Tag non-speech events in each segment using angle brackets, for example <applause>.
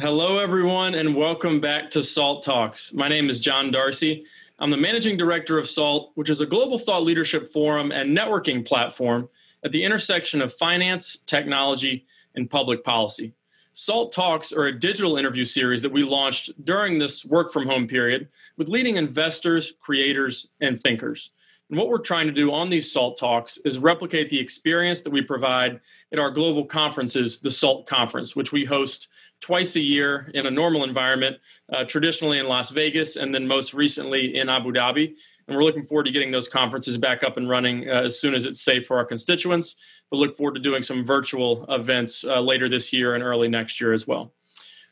Hello, everyone, and welcome back to SALT Talks. My name is John Darcy. I'm the managing director of SALT, which is a global thought leadership forum and networking platform at the intersection of finance, technology, and public policy. SALT Talks are a digital interview series that we launched during this work from home period with leading investors, creators, and thinkers. And what we're trying to do on these SALT Talks is replicate the experience that we provide at our global conferences, the SALT Conference, which we host twice a year in a normal environment, uh, traditionally in Las Vegas, and then most recently in Abu Dhabi. And we're looking forward to getting those conferences back up and running uh, as soon as it's safe for our constituents. But look forward to doing some virtual events uh, later this year and early next year as well.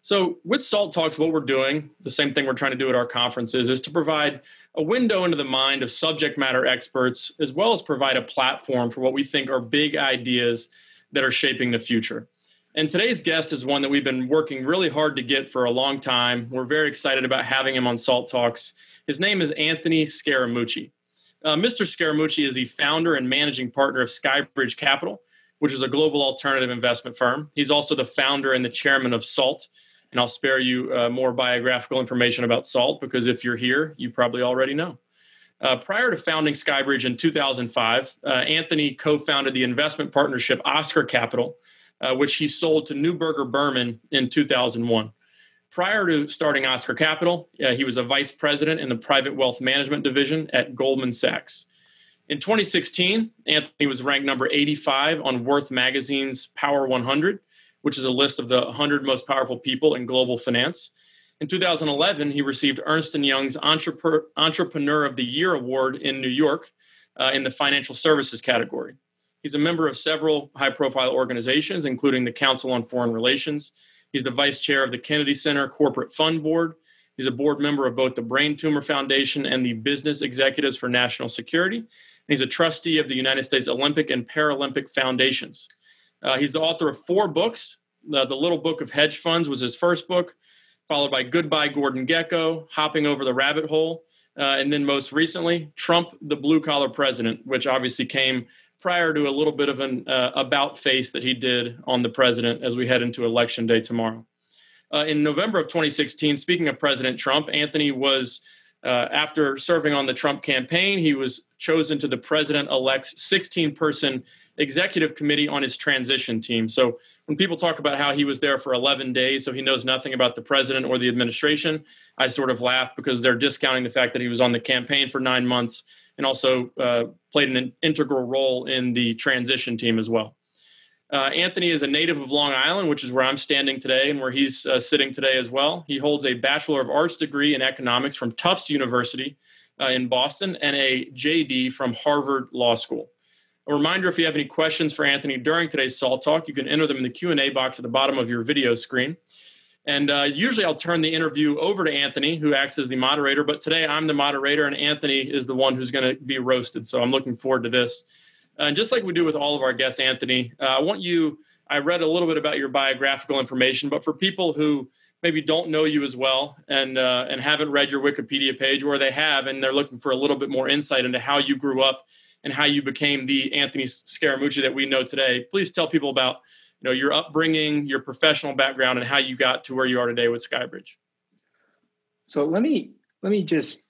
So, with SALT Talks, what we're doing, the same thing we're trying to do at our conferences, is to provide a window into the mind of subject matter experts, as well as provide a platform for what we think are big ideas that are shaping the future. And today's guest is one that we've been working really hard to get for a long time. We're very excited about having him on SALT Talks. His name is Anthony Scaramucci. Uh, Mr. Scaramucci is the founder and managing partner of Skybridge Capital, which is a global alternative investment firm. He's also the founder and the chairman of SALT. And I'll spare you uh, more biographical information about SALT because if you're here, you probably already know. Uh, prior to founding Skybridge in 2005, uh, Anthony co founded the investment partnership Oscar Capital, uh, which he sold to Neuberger Berman in 2001. Prior to starting Oscar Capital, uh, he was a vice president in the private wealth management division at Goldman Sachs. In 2016, Anthony was ranked number 85 on Worth Magazine's Power 100, which is a list of the 100 most powerful people in global finance. In 2011, he received Ernst & Young's Entrepreneur of the Year award in New York uh, in the financial services category. He's a member of several high profile organizations, including the Council on Foreign Relations. He's the vice chair of the Kennedy Center Corporate Fund Board. He's a board member of both the Brain Tumor Foundation and the Business Executives for National Security. And he's a trustee of the United States Olympic and Paralympic Foundations. Uh, he's the author of four books. The, the Little Book of Hedge Funds was his first book, followed by Goodbye Gordon Gekko, Hopping Over the Rabbit Hole, uh, and then most recently, Trump, the Blue Collar President, which obviously came prior to a little bit of an uh, about face that he did on the president as we head into election day tomorrow. Uh, in November of 2016, speaking of President Trump, Anthony was, uh, after serving on the Trump campaign, he was chosen to the president elect's 16 person executive committee on his transition team. So when people talk about how he was there for 11 days, so he knows nothing about the president or the administration, I sort of laugh because they're discounting the fact that he was on the campaign for nine months and also uh, played an integral role in the transition team as well. Uh, Anthony is a native of Long Island, which is where I'm standing today and where he's uh, sitting today as well. He holds a Bachelor of Arts degree in economics from Tufts University uh, in Boston and a JD from Harvard Law School. A reminder: if you have any questions for Anthony during today's SALT Talk, you can enter them in the Q and A box at the bottom of your video screen. And uh, usually I'll turn the interview over to Anthony, who acts as the moderator. But today I'm the moderator, and Anthony is the one who's going to be roasted. So I'm looking forward to this. And just like we do with all of our guests, Anthony, uh, I want you. I read a little bit about your biographical information, but for people who maybe don't know you as well and uh, and haven't read your Wikipedia page, or they have and they're looking for a little bit more insight into how you grew up and how you became the Anthony Scaramucci that we know today, please tell people about you know your upbringing, your professional background, and how you got to where you are today with Skybridge. So let me let me just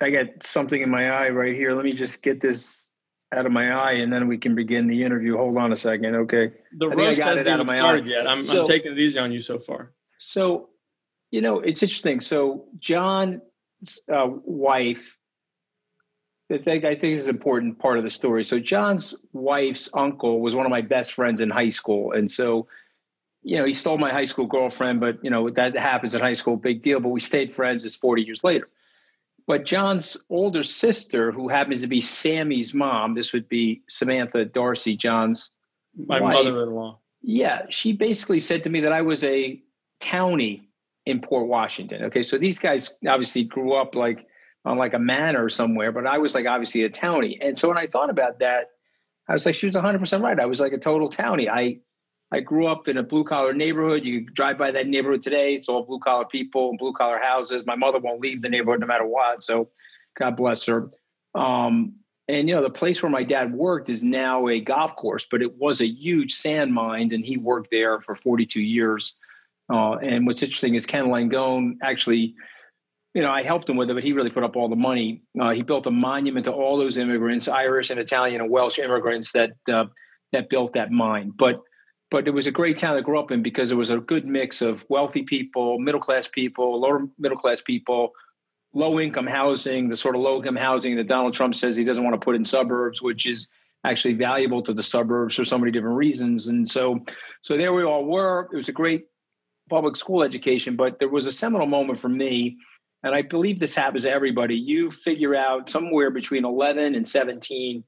I got something in my eye right here. Let me just get this out of my eye, and then we can begin the interview. Hold on a second, okay? The I roast hasn't even started eye. yet. I'm, so, I'm taking it easy on you so far. So, you know, it's interesting. So, John's uh, wife I think, I think this is an important part of the story. So John's wife's uncle was one of my best friends in high school, and so you know he stole my high school girlfriend, but you know that happens in high school, big deal. But we stayed friends. It's forty years later. But John's older sister, who happens to be Sammy's mom, this would be Samantha Darcy, John's my wife, mother-in-law. Yeah, she basically said to me that I was a townie in Port Washington. Okay, so these guys obviously grew up like on like a manor somewhere, but I was like obviously a townie. And so when I thought about that, I was like, she was 100% right. I was like a total townie. I I grew up in a blue collar neighborhood. You drive by that neighborhood today, it's all blue collar people and blue collar houses. My mother won't leave the neighborhood no matter what. So God bless her. Um, and you know, the place where my dad worked is now a golf course, but it was a huge sand mine, and he worked there for 42 years. Uh, and what's interesting is Ken Langone actually, you know, I helped him with it, but he really put up all the money. Uh, he built a monument to all those immigrants, Irish and Italian and Welsh immigrants that uh, that built that mine. But but it was a great town to grow up in because it was a good mix of wealthy people, middle class people, lower middle class people, low income housing, the sort of low income housing that Donald Trump says he doesn't want to put in suburbs, which is actually valuable to the suburbs for so many different reasons. And so so there we all were. It was a great public school education, but there was a seminal moment for me. And I believe this happens to everybody. You figure out somewhere between 11 and 17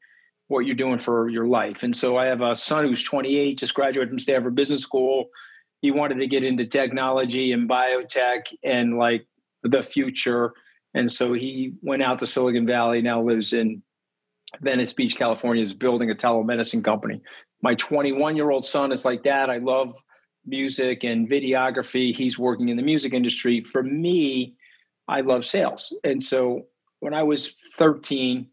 what you're doing for your life. And so I have a son who's 28, just graduated from Stanford Business School. He wanted to get into technology and biotech and like the future. And so he went out to Silicon Valley, now lives in Venice Beach, California, is building a telemedicine company. My 21 year old son is like, Dad, I love music and videography. He's working in the music industry. For me, I love sales. And so when I was 13,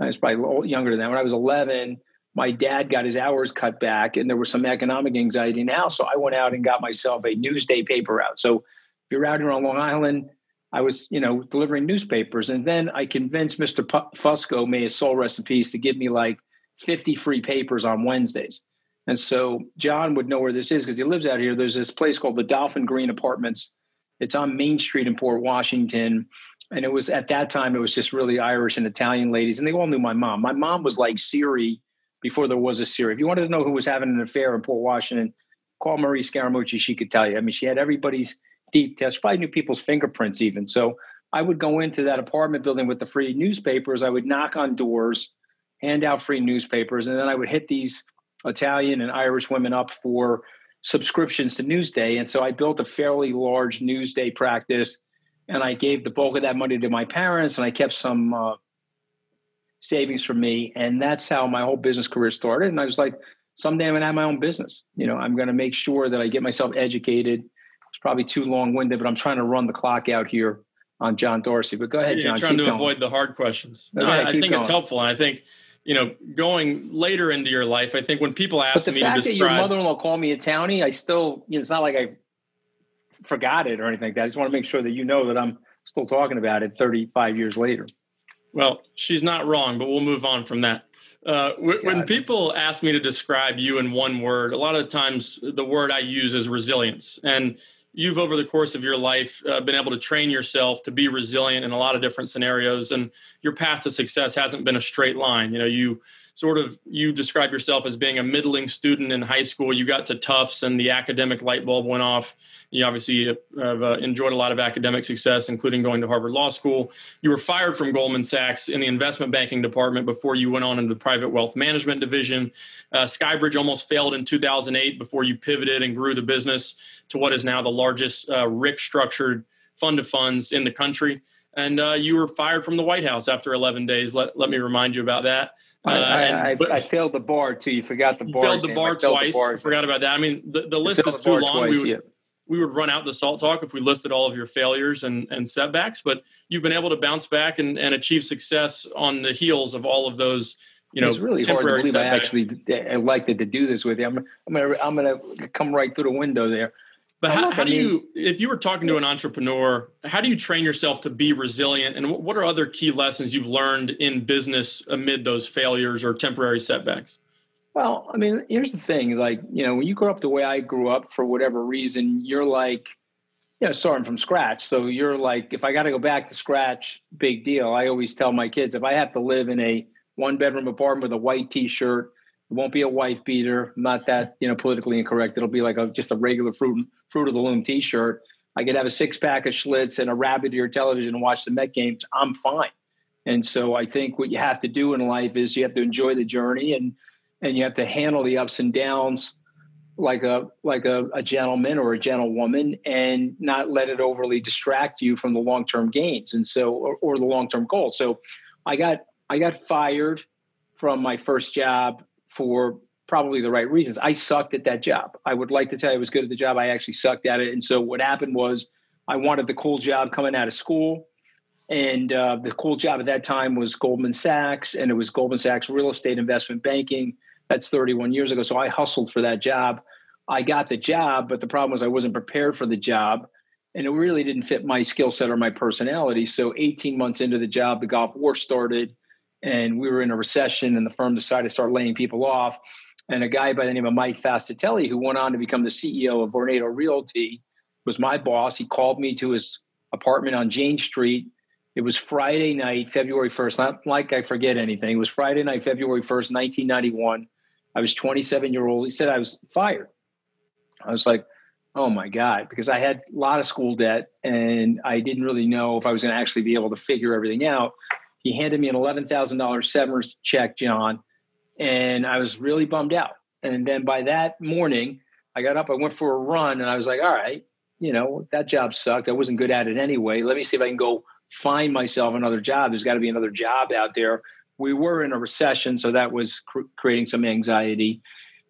I was probably younger than that. When I was 11, my dad got his hours cut back and there was some economic anxiety in house. So I went out and got myself a newsday paper out. So if you're out here on Long Island, I was, you know, delivering newspapers. And then I convinced Mr. Fusco, may his soul rest in peace, to give me like 50 free papers on Wednesdays. And so John would know where this is because he lives out here. There's this place called the Dolphin Green Apartments. It's on Main Street in Port Washington. And it was at that time, it was just really Irish and Italian ladies. And they all knew my mom. My mom was like Siri before there was a Siri. If you wanted to know who was having an affair in Port Washington, call Marie Scaramucci. She could tell you. I mean, she had everybody's details. Probably knew people's fingerprints even. So I would go into that apartment building with the free newspapers. I would knock on doors, hand out free newspapers, and then I would hit these Italian and Irish women up for subscriptions to Newsday. And so I built a fairly large Newsday practice and I gave the bulk of that money to my parents and I kept some uh, savings for me. And that's how my whole business career started. And I was like, someday I'm going to have my own business. You know, I'm going to make sure that I get myself educated. It's probably too long winded, but I'm trying to run the clock out here on John Darcy. But go ahead, John. You're trying to going. avoid the hard questions. No, I, I think going. it's helpful. And I think you know, going later into your life, I think when people ask but the me fact to describe, that your mother-in-law called me a townie, I still, you know, it's not like I forgot it or anything like that. I just want to make sure that you know that I'm still talking about it 35 years later. Well, she's not wrong, but we'll move on from that. Uh, when people ask me to describe you in one word, a lot of times the word I use is resilience. And you've over the course of your life uh, been able to train yourself to be resilient in a lot of different scenarios and your path to success hasn't been a straight line. You know you sort of you describe yourself as being a middling student in high school. You got to Tufts and the academic light bulb went off. You obviously have uh, enjoyed a lot of academic success, including going to Harvard Law School. You were fired from Goldman Sachs in the investment banking department before you went on into the private wealth management division. Uh, Skybridge almost failed in 2008 before you pivoted and grew the business to what is now the largest uh, RIC structured fund of funds in the country. And uh, you were fired from the White House after 11 days. Let, let me remind you about that. Uh, I, I, and, I, failed the bar too. You forgot the bar. Failed the bar twice. The bar I forgot about that. I mean, the, the list is too long. Twice, we, would, yeah. we would run out the salt talk if we listed all of your failures and, and setbacks, but you've been able to bounce back and, and achieve success on the heels of all of those you know, it's really hard to believe setbacks. I actually elected to do this with you. I'm, I'm gonna, I'm gonna come right through the window there. But how, how do you, if you were talking to an entrepreneur, how do you train yourself to be resilient? And what are other key lessons you've learned in business amid those failures or temporary setbacks? Well, I mean, here's the thing like, you know, when you grow up the way I grew up, for whatever reason, you're like, you know, starting from scratch. So you're like, if I got to go back to scratch, big deal. I always tell my kids if I have to live in a one bedroom apartment with a white t shirt, it won't be a wife beater. Not that you know politically incorrect. It'll be like a, just a regular fruit fruit of the loom T-shirt. I could have a six pack of Schlitz and a rabbit ear television and watch the Met games. I'm fine. And so I think what you have to do in life is you have to enjoy the journey and and you have to handle the ups and downs like a like a, a gentleman or a gentlewoman and not let it overly distract you from the long term gains and so or, or the long term goal. So I got I got fired from my first job for probably the right reasons. I sucked at that job. I would like to tell you I was good at the job. I actually sucked at it. And so what happened was I wanted the cool job coming out of school. And uh, the cool job at that time was Goldman Sachs, and it was Goldman Sachs real estate investment banking. That's 31 years ago. So I hustled for that job. I got the job, but the problem was I wasn't prepared for the job. And it really didn't fit my skill set or my personality. So 18 months into the job, the Gulf War started and we were in a recession and the firm decided to start laying people off. And a guy by the name of Mike Fascitelli, who went on to become the CEO of Vornado Realty, was my boss. He called me to his apartment on Jane Street. It was Friday night, February 1st. Not like I forget anything. It was Friday night, February 1st, 1991. I was 27 year old. He said I was fired. I was like, oh my God, because I had a lot of school debt and I didn't really know if I was going to actually be able to figure everything out. He handed me an $11,000 severance check, John, and I was really bummed out. And then by that morning, I got up, I went for a run, and I was like, all right, you know, that job sucked. I wasn't good at it anyway. Let me see if I can go find myself another job. There's got to be another job out there. We were in a recession, so that was cr- creating some anxiety.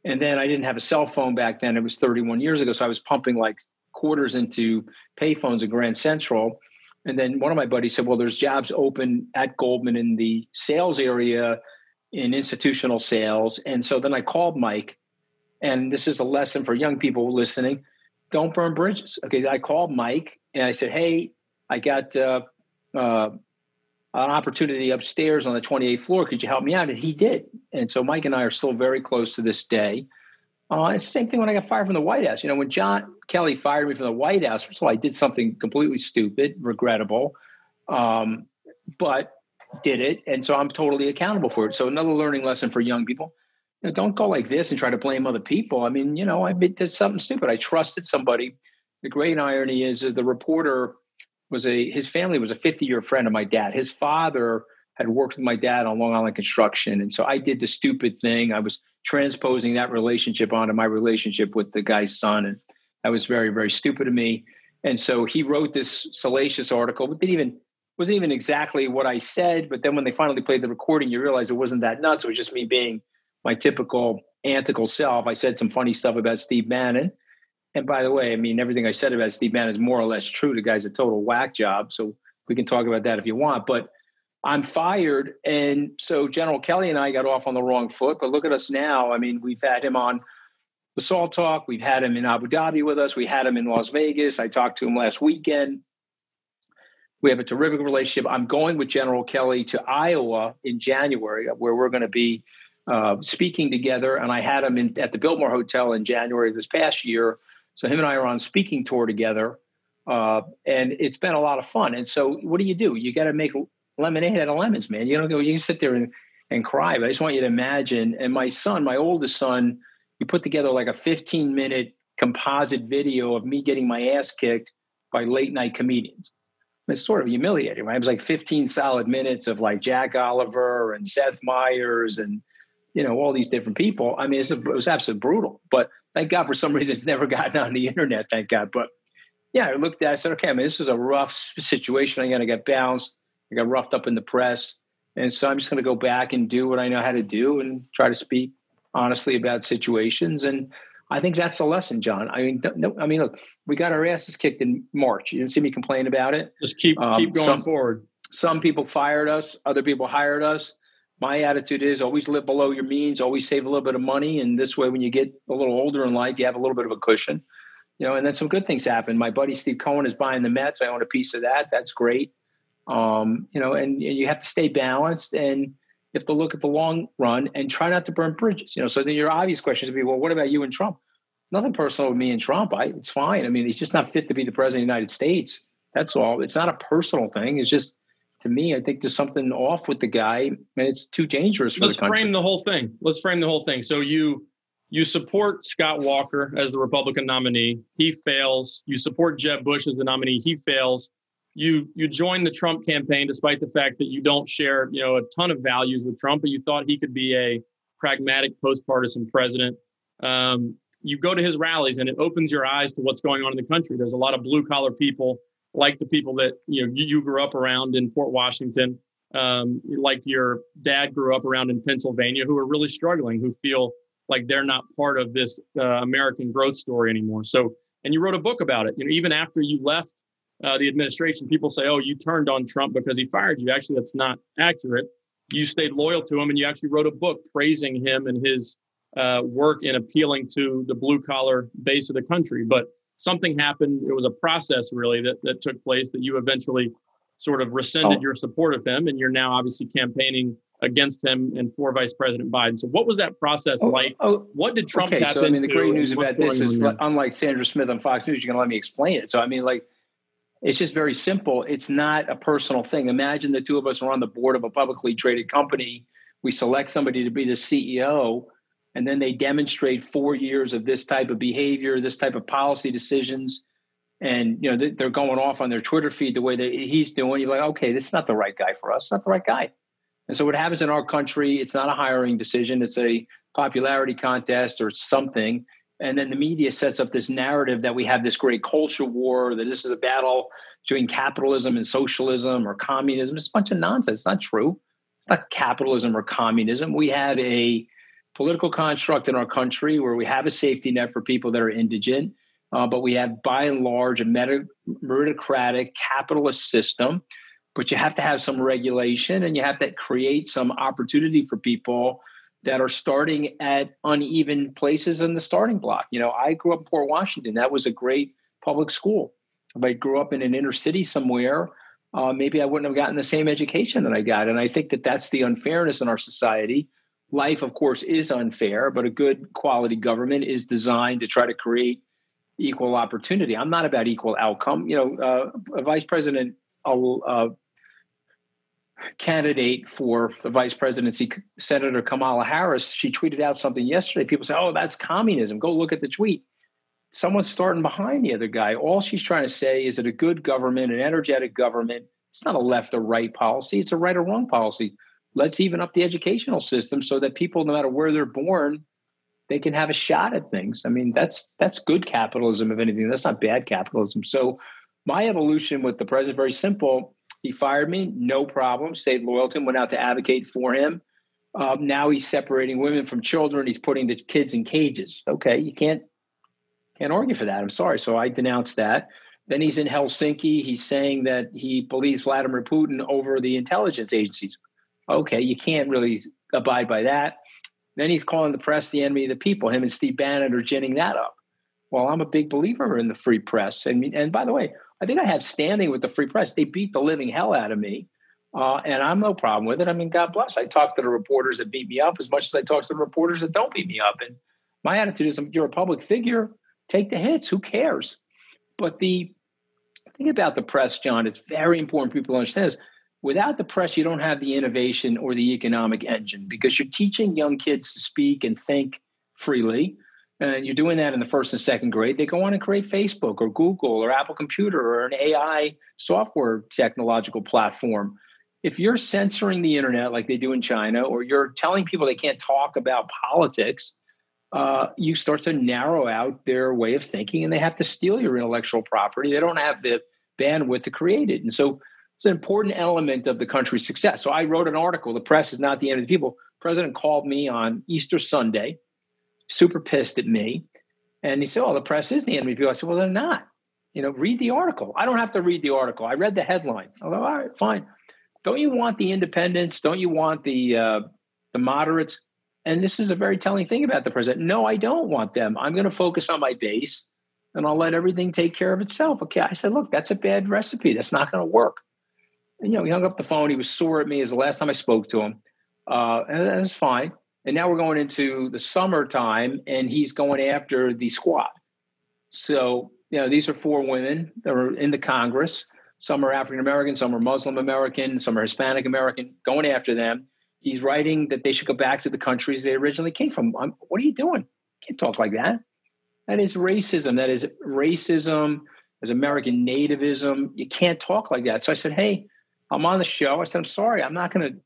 And then I didn't have a cell phone back then. It was 31 years ago. So I was pumping like quarters into payphones at Grand Central. And then one of my buddies said, Well, there's jobs open at Goldman in the sales area in institutional sales. And so then I called Mike. And this is a lesson for young people listening don't burn bridges. Okay. I called Mike and I said, Hey, I got uh, uh, an opportunity upstairs on the 28th floor. Could you help me out? And he did. And so Mike and I are still very close to this day. Uh, it's the same thing when I got fired from the White House. You know, when John Kelly fired me from the White House, first of all, I did something completely stupid, regrettable, um, but did it. And so I'm totally accountable for it. So another learning lesson for young people. You know, don't go like this and try to blame other people. I mean, you know, I did something stupid. I trusted somebody. The great irony is, is the reporter was a his family was a 50 year friend of my dad. His father had worked with my dad on Long Island construction, and so I did the stupid thing. I was transposing that relationship onto my relationship with the guy's son, and that was very very stupid of me. And so he wrote this salacious article. It didn't even wasn't even exactly what I said, but then when they finally played the recording, you realize it wasn't that nuts. It was just me being my typical antical self. I said some funny stuff about Steve Bannon and by the way, I mean, everything I said about Steve Bannon is more or less true. The guy's a total whack job. So we can talk about that if you want. But I'm fired. And so General Kelly and I got off on the wrong foot. But look at us now. I mean, we've had him on the Salt Talk. We've had him in Abu Dhabi with us. We had him in Las Vegas. I talked to him last weekend. We have a terrific relationship. I'm going with General Kelly to Iowa in January, where we're going to be uh, speaking together. And I had him in, at the Biltmore Hotel in January this past year so him and I are on speaking tour together, uh, and it's been a lot of fun. And so, what do you do? You got to make lemonade out of lemons, man. You don't go. You can sit there and and cry, but I just want you to imagine. And my son, my oldest son, he put together like a 15 minute composite video of me getting my ass kicked by late night comedians. It's sort of humiliating, right? It was like 15 solid minutes of like Jack Oliver and Seth Meyers and you know all these different people. I mean, it was absolutely brutal. But thank God for some <laughs> reason it's never gotten on the internet. Thank God. But yeah, I looked at. it, I said, okay, I mean, this is a rough situation. I'm to get bounced. I got roughed up in the press, and so I'm just going to go back and do what I know how to do and try to speak honestly about situations. And I think that's a lesson, John. I mean, no, I mean, look, we got our asses kicked in March. You didn't see me complain about it. Just keep um, keep going some, forward. Some people fired us. Other people hired us my attitude is always live below your means, always save a little bit of money. And this way, when you get a little older in life, you have a little bit of a cushion, you know, and then some good things happen. My buddy Steve Cohen is buying the Mets. I own a piece of that. That's great. Um, you know, and, and you have to stay balanced and you have to look at the long run and try not to burn bridges. You know, so then your obvious questions would be, well, what about you and Trump? It's nothing personal with me and Trump. I, it's fine. I mean, he's just not fit to be the president of the United States. That's all. It's not a personal thing. It's just to me, I think there's something off with the guy, and it's too dangerous for Let's the country. frame the whole thing. Let's frame the whole thing. So you you support Scott Walker as the Republican nominee. He fails. You support Jeb Bush as the nominee. He fails. You you join the Trump campaign despite the fact that you don't share you know a ton of values with Trump, but you thought he could be a pragmatic post-partisan president. Um, you go to his rallies and it opens your eyes to what's going on in the country. There's a lot of blue collar people like the people that you know you, you grew up around in Port Washington, um, like your dad grew up around in Pennsylvania, who are really struggling, who feel like they're not part of this uh, American growth story anymore. So, and you wrote a book about it. You know, even after you left uh, the administration, people say, "Oh, you turned on Trump because he fired you." Actually, that's not accurate. You stayed loyal to him, and you actually wrote a book praising him and his uh, work in appealing to the blue collar base of the country. But something happened. It was a process really that, that took place that you eventually sort of rescinded oh. your support of him, and you're now obviously campaigning against him and for Vice President Biden. So, what was that process oh, like? Oh, what did Trump okay, tap so, I mean, the great news about this is, unlike Sandra Smith on Fox News, you're going to let me explain it. So, I mean, like, it's just very simple. It's not a personal thing. Imagine the two of us are on the board of a publicly traded company. We select somebody to be the CEO, and then they demonstrate four years of this type of behavior, this type of policy decisions, and you know they're going off on their Twitter feed the way that he's doing. You're like, okay, this is not the right guy for us. It's not the right guy. And so what happens in our country, it's not a hiring decision, it's a popularity contest or something. And then the media sets up this narrative that we have this great culture war, that this is a battle between capitalism and socialism or communism. It's a bunch of nonsense. It's not true. It's not capitalism or communism. We have a political construct in our country where we have a safety net for people that are indigent, uh, but we have by and large a meritocratic capitalist system but you have to have some regulation and you have to create some opportunity for people that are starting at uneven places in the starting block. You know, I grew up in Port Washington. That was a great public school. If I grew up in an inner city somewhere, uh, maybe I wouldn't have gotten the same education that I got. And I think that that's the unfairness in our society. Life, of course, is unfair, but a good quality government is designed to try to create equal opportunity. I'm not about equal outcome. You know, uh, Vice President uh, candidate for the vice presidency, Senator Kamala Harris, she tweeted out something yesterday. People say, oh, that's communism. Go look at the tweet. Someone's starting behind the other guy. All she's trying to say is that a good government, an energetic government, it's not a left or right policy, it's a right or wrong policy. Let's even up the educational system so that people, no matter where they're born, they can have a shot at things. I mean, that's that's good capitalism, if anything. That's not bad capitalism. So my evolution with the president very simple he fired me, no problem. Stayed loyal to him, went out to advocate for him. Um, now he's separating women from children. He's putting the kids in cages. Okay, you can't can't argue for that. I'm sorry. So I denounced that. Then he's in Helsinki. He's saying that he believes Vladimir Putin over the intelligence agencies. Okay, you can't really abide by that. Then he's calling the press the enemy of the people. Him and Steve Bannon are ginning that up. Well, I'm a big believer in the free press. And, and by the way, I think I have standing with the free press. They beat the living hell out of me. Uh, and I'm no problem with it. I mean, God bless. I talk to the reporters that beat me up as much as I talk to the reporters that don't beat me up. And my attitude is you're a public figure, take the hits. Who cares? But the thing about the press, John, it's very important people understand this. without the press, you don't have the innovation or the economic engine because you're teaching young kids to speak and think freely and you're doing that in the first and second grade, they go on and create Facebook or Google or Apple Computer or an AI software technological platform. If you're censoring the internet like they do in China, or you're telling people they can't talk about politics, uh, you start to narrow out their way of thinking and they have to steal your intellectual property. They don't have the bandwidth to create it. And so it's an important element of the country's success. So I wrote an article, The Press is Not the End of the People. president called me on Easter Sunday super pissed at me. And he said, Oh, the press is the enemy of. I said, Well, they're not. You know, read the article. I don't have to read the article. I read the headline. I go, All right, fine. Don't you want the independents? Don't you want the uh, the moderates? And this is a very telling thing about the president. No, I don't want them. I'm going to focus on my base and I'll let everything take care of itself. Okay. I said, look, that's a bad recipe. That's not going to work. And, you know, he hung up the phone. He was sore at me as the last time I spoke to him. Uh, and that's fine. And now we're going into the summertime, and he's going after the squad. So, you know, these are four women that are in the Congress. Some are African American, some are Muslim American, some are Hispanic American, going after them. He's writing that they should go back to the countries they originally came from. I'm, what are you doing? You can't talk like that. That is racism. That is racism as American nativism. You can't talk like that. So I said, hey, I'm on the show. I said, I'm sorry. I'm not going to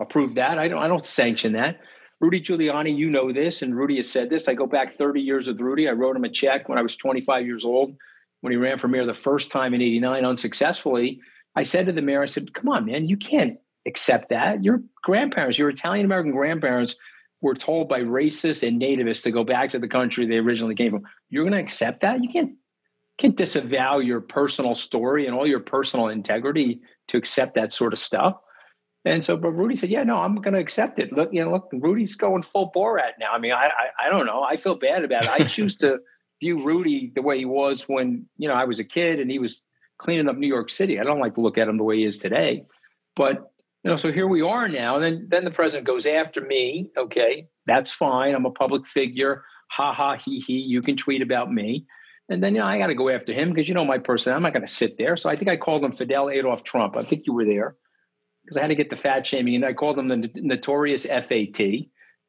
approve that. I don't I don't sanction that. Rudy Giuliani, you know this, and Rudy has said this. I go back 30 years with Rudy. I wrote him a check when I was 25 years old when he ran for mayor the first time in 89 unsuccessfully. I said to the mayor, I said, come on, man, you can't accept that. Your grandparents, your Italian American grandparents were told by racists and nativists to go back to the country they originally came from. You're going to accept that? You can't can't disavow your personal story and all your personal integrity to accept that sort of stuff. And so, but Rudy said, "Yeah, no, I'm going to accept it. Look, you know, look, Rudy's going full Borat now. I mean, I, I, I don't know. I feel bad about it. I choose to <laughs> view Rudy the way he was when you know I was a kid and he was cleaning up New York City. I don't like to look at him the way he is today. But you know, so here we are now. And then then the president goes after me. Okay, that's fine. I'm a public figure. Ha ha he he. You can tweet about me. And then you know I got to go after him because you know my person. I'm not going to sit there. So I think I called him Fidel Adolf Trump. I think you were there because I had to get the fat shaming, and I called him the notorious FAT.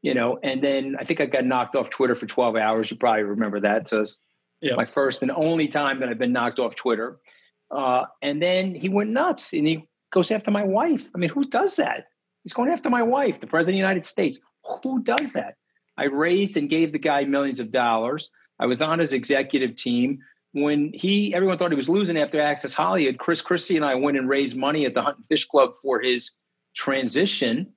You know, and then I think I got knocked off Twitter for 12 hours. You probably remember that. So it's yep. my first and only time that I've been knocked off Twitter. Uh, and then he went nuts and he goes after my wife. I mean, who does that? He's going after my wife, the president of the United States. Who does that? I raised and gave the guy millions of dollars. I was on his executive team when he everyone thought he was losing after Access Hollywood, Chris Christie and I went and raised money at the Hunt and Fish Club for his transition,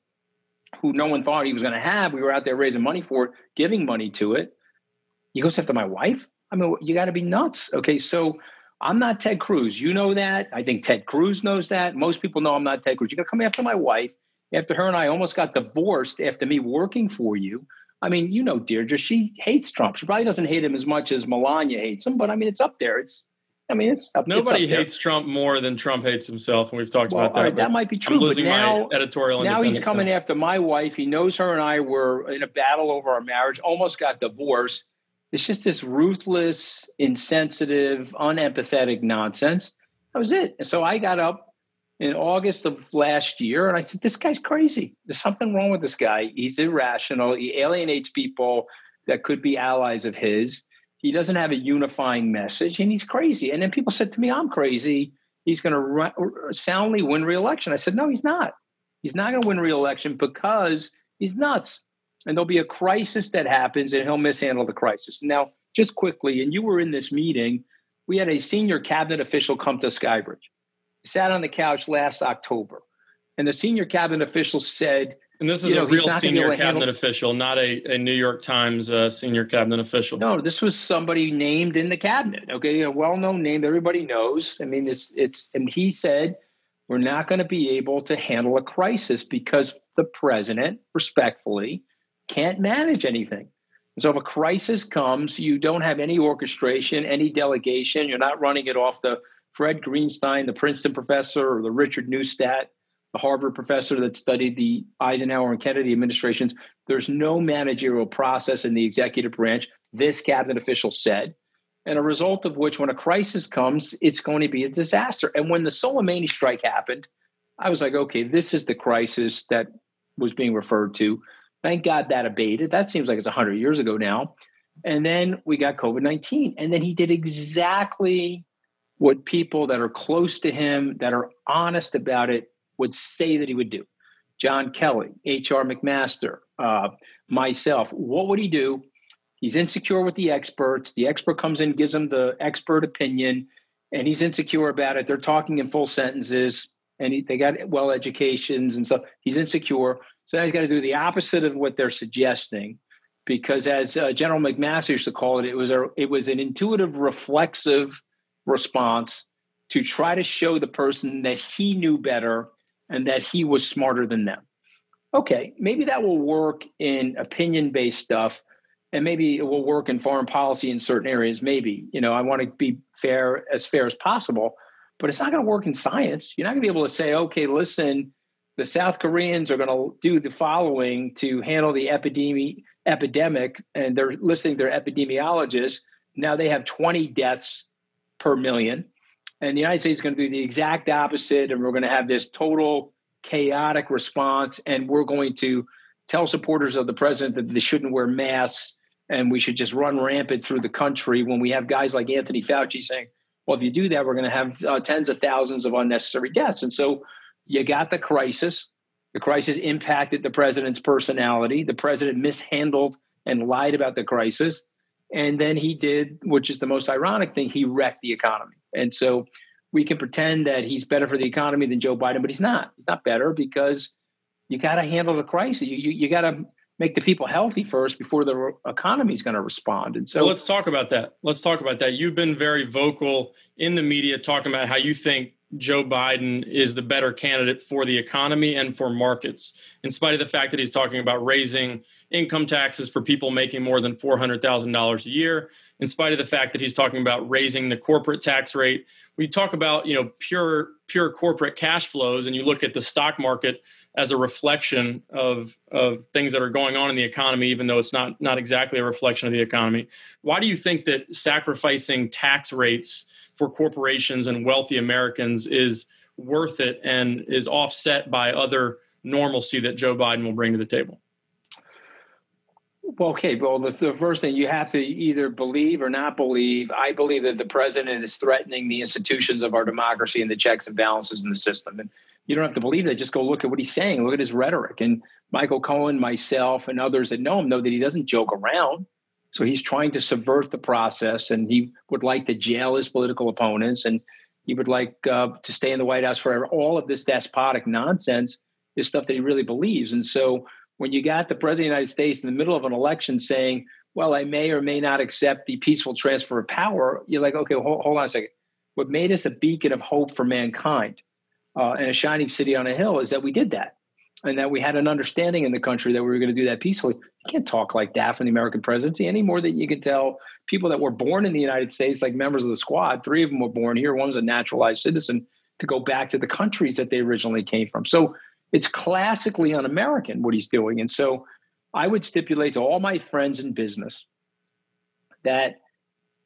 who no one thought he was going to have. We were out there raising money for it, giving money to it. He goes after my wife. I mean, you got to be nuts. Okay, so I'm not Ted Cruz. You know that. I think Ted Cruz knows that. Most people know I'm not Ted Cruz. You're going to come after my wife after her and I almost got divorced after me working for you. I mean, you know, Deirdre, she hates Trump. She probably doesn't hate him as much as Melania hates him, but I mean, it's up there. It's, I mean, it's up. Nobody it's up hates Trump more than Trump hates himself, and we've talked well, about that. Right, that might be true. but now, editorial. Now he's coming after my wife. He knows her and I were in a battle over our marriage. Almost got divorced. It's just this ruthless, insensitive, unempathetic nonsense. That was it. And so I got up in August of last year, and I said, "This guy's crazy. There's something wrong with this guy. He's irrational. He alienates people that could be allies of his. He doesn't have a unifying message, and he's crazy." And then people said to me, "I'm crazy. He's going to soundly win re-election." I said, "No, he's not. He's not going to win re-election because he's nuts." And there'll be a crisis that happens, and he'll mishandle the crisis. Now, just quickly, and you were in this meeting. We had a senior cabinet official come to Skybridge sat on the couch last October, and the senior cabinet official said, and this is you know, a real senior cabinet handle- official, not a, a New York Times uh, senior cabinet official. No, this was somebody named in the cabinet. Okay, a well-known name, everybody knows. I mean, it's it's, and he said, we're not going to be able to handle a crisis because the president, respectfully, can't manage anything. And so if a crisis comes, you don't have any orchestration, any delegation. You're not running it off the Fred Greenstein, the Princeton professor, or the Richard Neustadt, the Harvard professor that studied the Eisenhower and Kennedy administrations. There's no managerial process in the executive branch, this cabinet official said. And a result of which, when a crisis comes, it's going to be a disaster. And when the Soleimani strike happened, I was like, okay, this is the crisis that was being referred to. Thank God that abated. That seems like it's 100 years ago now. And then we got COVID 19. And then he did exactly what people that are close to him, that are honest about it, would say that he would do. John Kelly, H.R. McMaster, uh, myself, what would he do? He's insecure with the experts. The expert comes in, gives him the expert opinion, and he's insecure about it. They're talking in full sentences, and he, they got well educations and stuff. He's insecure. So now he's got to do the opposite of what they're suggesting, because as uh, General McMaster used to call it, it was a it was an intuitive, reflexive response to try to show the person that he knew better and that he was smarter than them. Okay, maybe that will work in opinion based stuff and maybe it will work in foreign policy in certain areas maybe. You know, I want to be fair as fair as possible, but it's not going to work in science. You're not going to be able to say, "Okay, listen, the South Koreans are going to do the following to handle the epidemic epidemic and they're listing their epidemiologists. Now they have 20 deaths per million. And the United States is going to do the exact opposite. And we're going to have this total chaotic response. And we're going to tell supporters of the president that they shouldn't wear masks and we should just run rampant through the country when we have guys like Anthony Fauci saying, well, if you do that, we're going to have uh, tens of thousands of unnecessary deaths. And so you got the crisis. The crisis impacted the president's personality. The president mishandled and lied about the crisis. And then he did, which is the most ironic thing, he wrecked the economy. And so we can pretend that he's better for the economy than Joe Biden, but he's not. He's not better because you got to handle the crisis. You, you, you got to make the people healthy first before the economy is going to respond. And so well, let's talk about that. Let's talk about that. You've been very vocal in the media talking about how you think Joe Biden is the better candidate for the economy and for markets, in spite of the fact that he's talking about raising income taxes for people making more than $400,000 a year, in spite of the fact that he's talking about raising the corporate tax rate. We talk about, you know, pure pure corporate cash flows and you look at the stock market as a reflection of of things that are going on in the economy even though it's not not exactly a reflection of the economy. Why do you think that sacrificing tax rates for corporations and wealthy Americans is worth it and is offset by other normalcy that Joe Biden will bring to the table? Well, okay. Well, the, the, first thing you have to either believe or not believe. I believe that the president is threatening the institutions of our democracy and the checks and balances in the system. And you don't have to believe that. Just go look at what he's saying. Look at his rhetoric. And Michael Cohen, myself, and others that know him know that he doesn't joke around. So he's trying to subvert the process, and he would like to jail his political opponents, and he would like uh, to stay in the White House forever. All of this despotic nonsense is stuff that he really believes. And so when you got the president of the United States in the middle of an election saying, well, I may or may not accept the peaceful transfer of power, you're like, okay, hold, hold on a second. What made us a beacon of hope for mankind uh, and a shining city on a hill is that we did that and that we had an understanding in the country that we were going to do that peacefully. You can't talk like that from the American presidency any more than you can tell people that were born in the United States, like members of the squad. Three of them were born here. One was a naturalized citizen to go back to the countries that they originally came from. So it's classically un-American what he's doing. And so I would stipulate to all my friends in business that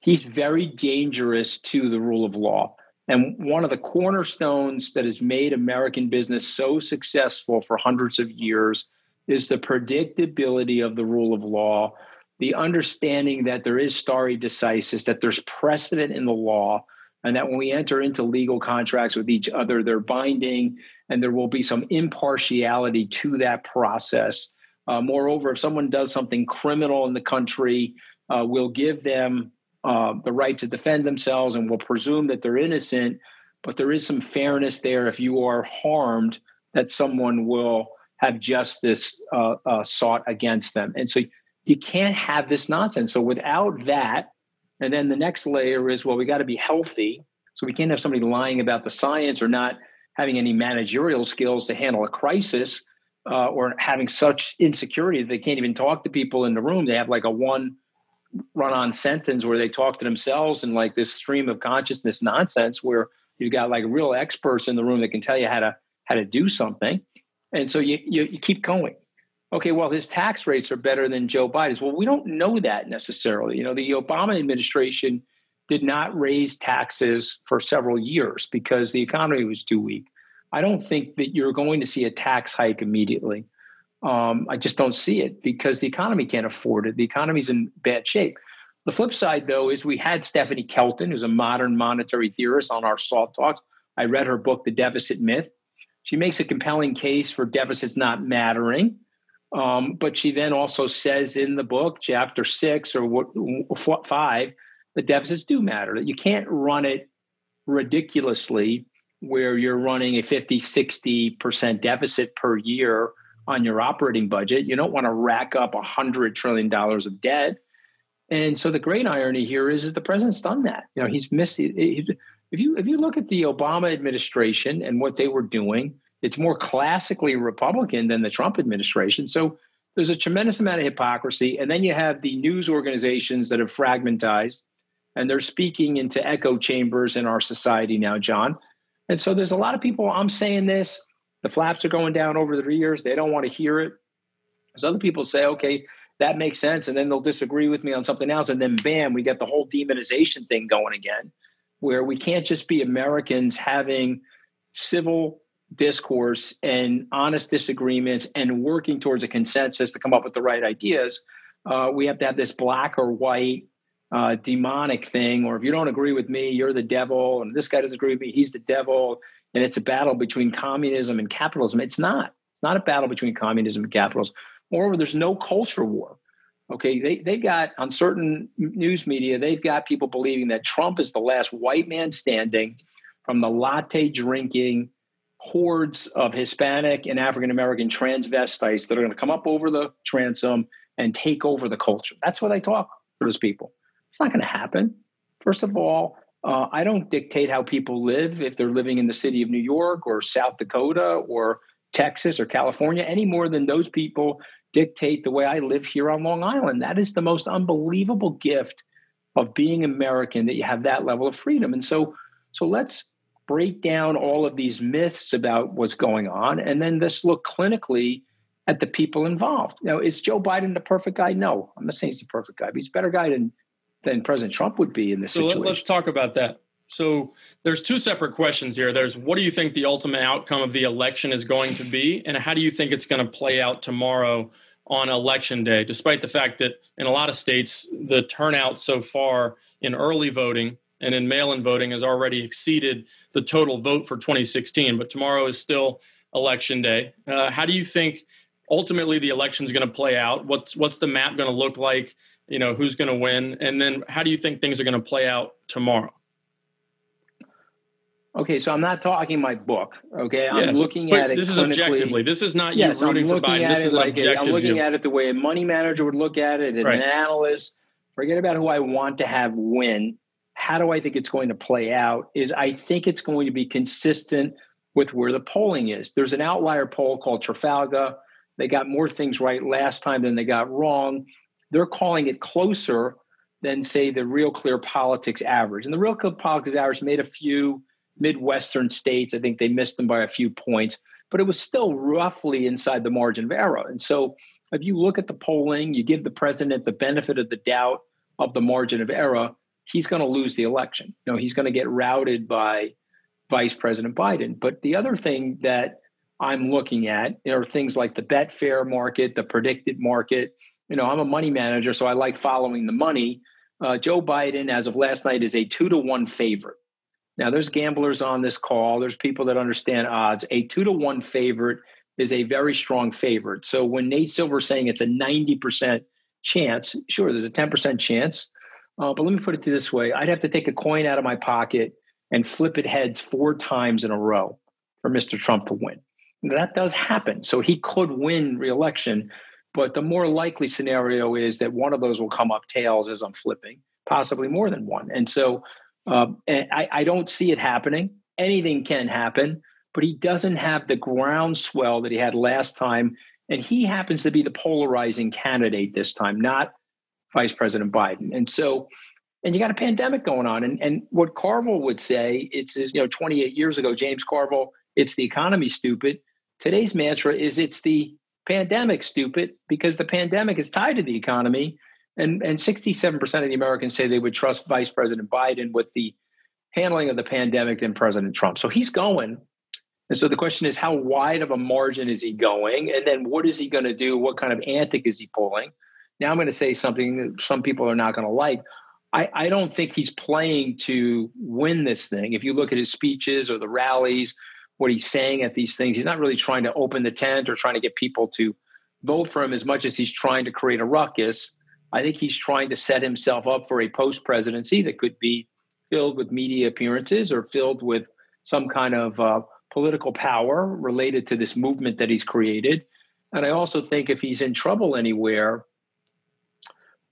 he's very dangerous to the rule of law. And one of the cornerstones that has made American business so successful for hundreds of years is the predictability of the rule of law, the understanding that there is stare decisis, that there's precedent in the law, and that when we enter into legal contracts with each other, they're binding and there will be some impartiality to that process. Uh, moreover, if someone does something criminal in the country, uh, we'll give them uh, the right to defend themselves and will presume that they're innocent, but there is some fairness there. If you are harmed, that someone will have justice uh, uh, sought against them. And so you can't have this nonsense. So without that, and then the next layer is well, we got to be healthy. So we can't have somebody lying about the science or not having any managerial skills to handle a crisis uh, or having such insecurity that they can't even talk to people in the room. They have like a one run on sentence where they talk to themselves and like this stream of consciousness nonsense where you've got like real experts in the room that can tell you how to how to do something. And so you, you, you keep going. Okay well his tax rates are better than joe biden's. Well we don't know that necessarily. You know the obama administration did not raise taxes for several years because the economy was too weak. I don't think that you're going to see a tax hike immediately um, I just don't see it because the economy can't afford it. The economy's in bad shape. The flip side, though, is we had Stephanie Kelton, who's a modern monetary theorist, on our SALT Talks. I read her book, The Deficit Myth. She makes a compelling case for deficits not mattering. Um, but she then also says in the book, chapter six or what, five, the deficits do matter, that you can't run it ridiculously where you're running a 50, 60% deficit per year on your operating budget. You don't want to rack up a hundred trillion dollars of debt. And so the great irony here is, is the president's done that. You know, he's missed. If you if you look at the Obama administration and what they were doing, it's more classically Republican than the Trump administration. So there's a tremendous amount of hypocrisy. And then you have the news organizations that have fragmentized and they're speaking into echo chambers in our society now, John. And so there's a lot of people, I'm saying this, the flaps are going down over the ears. They don't want to hear it. As other people say, okay, that makes sense. And then they'll disagree with me on something else. And then bam, we get the whole demonization thing going again, where we can't just be Americans having civil discourse and honest disagreements and working towards a consensus to come up with the right ideas. Uh, we have to have this black or white uh, demonic thing, or if you don't agree with me, you're the devil, and this guy doesn't agree with me, he's the devil and it's a battle between communism and capitalism. It's not. It's not a battle between communism and capitalism. Moreover, there's no culture war. Okay, they they got on certain news media, they've got people believing that Trump is the last white man standing from the latte drinking hordes of Hispanic and African American transvestites that are going to come up over the transom and take over the culture. That's what they talk to those people. It's not going to happen. First of all, Uh, I don't dictate how people live if they're living in the city of New York or South Dakota or Texas or California any more than those people dictate the way I live here on Long Island. That is the most unbelievable gift of being American that you have that level of freedom. And so, so let's break down all of these myths about what's going on, and then let's look clinically at the people involved. Now, is Joe Biden the perfect guy? No, I'm not saying he's the perfect guy, but he's a better guy than than President Trump would be in this so situation. Let's talk about that. So there's two separate questions here. There's what do you think the ultimate outcome of the election is going to be, and how do you think it's going to play out tomorrow on election day? Despite the fact that in a lot of states the turnout so far in early voting and in mail-in voting has already exceeded the total vote for 2016, but tomorrow is still election day. Uh, how do you think ultimately the election is going to play out? What's what's the map going to look like? You know, who's going to win, and then how do you think things are going to play out tomorrow? Okay, so I'm not talking my book. Okay, yeah, I'm looking at it. This is objectively. This is not you yes, rooting for Biden. This is like a, I'm looking view. at it the way a money manager would look at it, and right. an analyst. Forget about who I want to have win. How do I think it's going to play out? Is I think it's going to be consistent with where the polling is. There's an outlier poll called Trafalgar. They got more things right last time than they got wrong. They're calling it closer than say the Real Clear Politics average, and the Real Clear Politics average made a few Midwestern states. I think they missed them by a few points, but it was still roughly inside the margin of error. And so if you look at the polling, you give the president the benefit of the doubt of the margin of error, he's going to lose the election. You know, he's going to get routed by Vice President Biden. But the other thing that I'm looking at are things like the Betfair market, the predicted market. You know, I'm a money manager, so I like following the money. Uh, Joe Biden, as of last night, is a two to one favorite. Now, there's gamblers on this call. There's people that understand odds. A two to one favorite is a very strong favorite. So when Nate Silver's saying it's a 90% chance, sure, there's a 10% chance. Uh, but let me put it this way I'd have to take a coin out of my pocket and flip it heads four times in a row for Mr. Trump to win. That does happen. So he could win reelection. But the more likely scenario is that one of those will come up tails as I'm flipping, possibly more than one. And so um, and I, I don't see it happening. Anything can happen, but he doesn't have the groundswell that he had last time. And he happens to be the polarizing candidate this time, not Vice President Biden. And so, and you got a pandemic going on. And, and what Carville would say, it's, you know, 28 years ago, James Carville, it's the economy stupid. Today's mantra is it's the pandemic stupid because the pandemic is tied to the economy and, and 67% of the Americans say they would trust Vice President Biden with the handling of the pandemic than President Trump. So he's going. And so the question is, how wide of a margin is he going? And then what is he going to do? What kind of antic is he pulling? Now I'm going to say something that some people are not going to like. I, I don't think he's playing to win this thing. If you look at his speeches or the rallies, what he's saying at these things, he's not really trying to open the tent or trying to get people to vote for him as much as he's trying to create a ruckus I think he's trying to set himself up for a post presidency that could be filled with media appearances or filled with some kind of uh, political power related to this movement that he's created. And I also think if he's in trouble anywhere,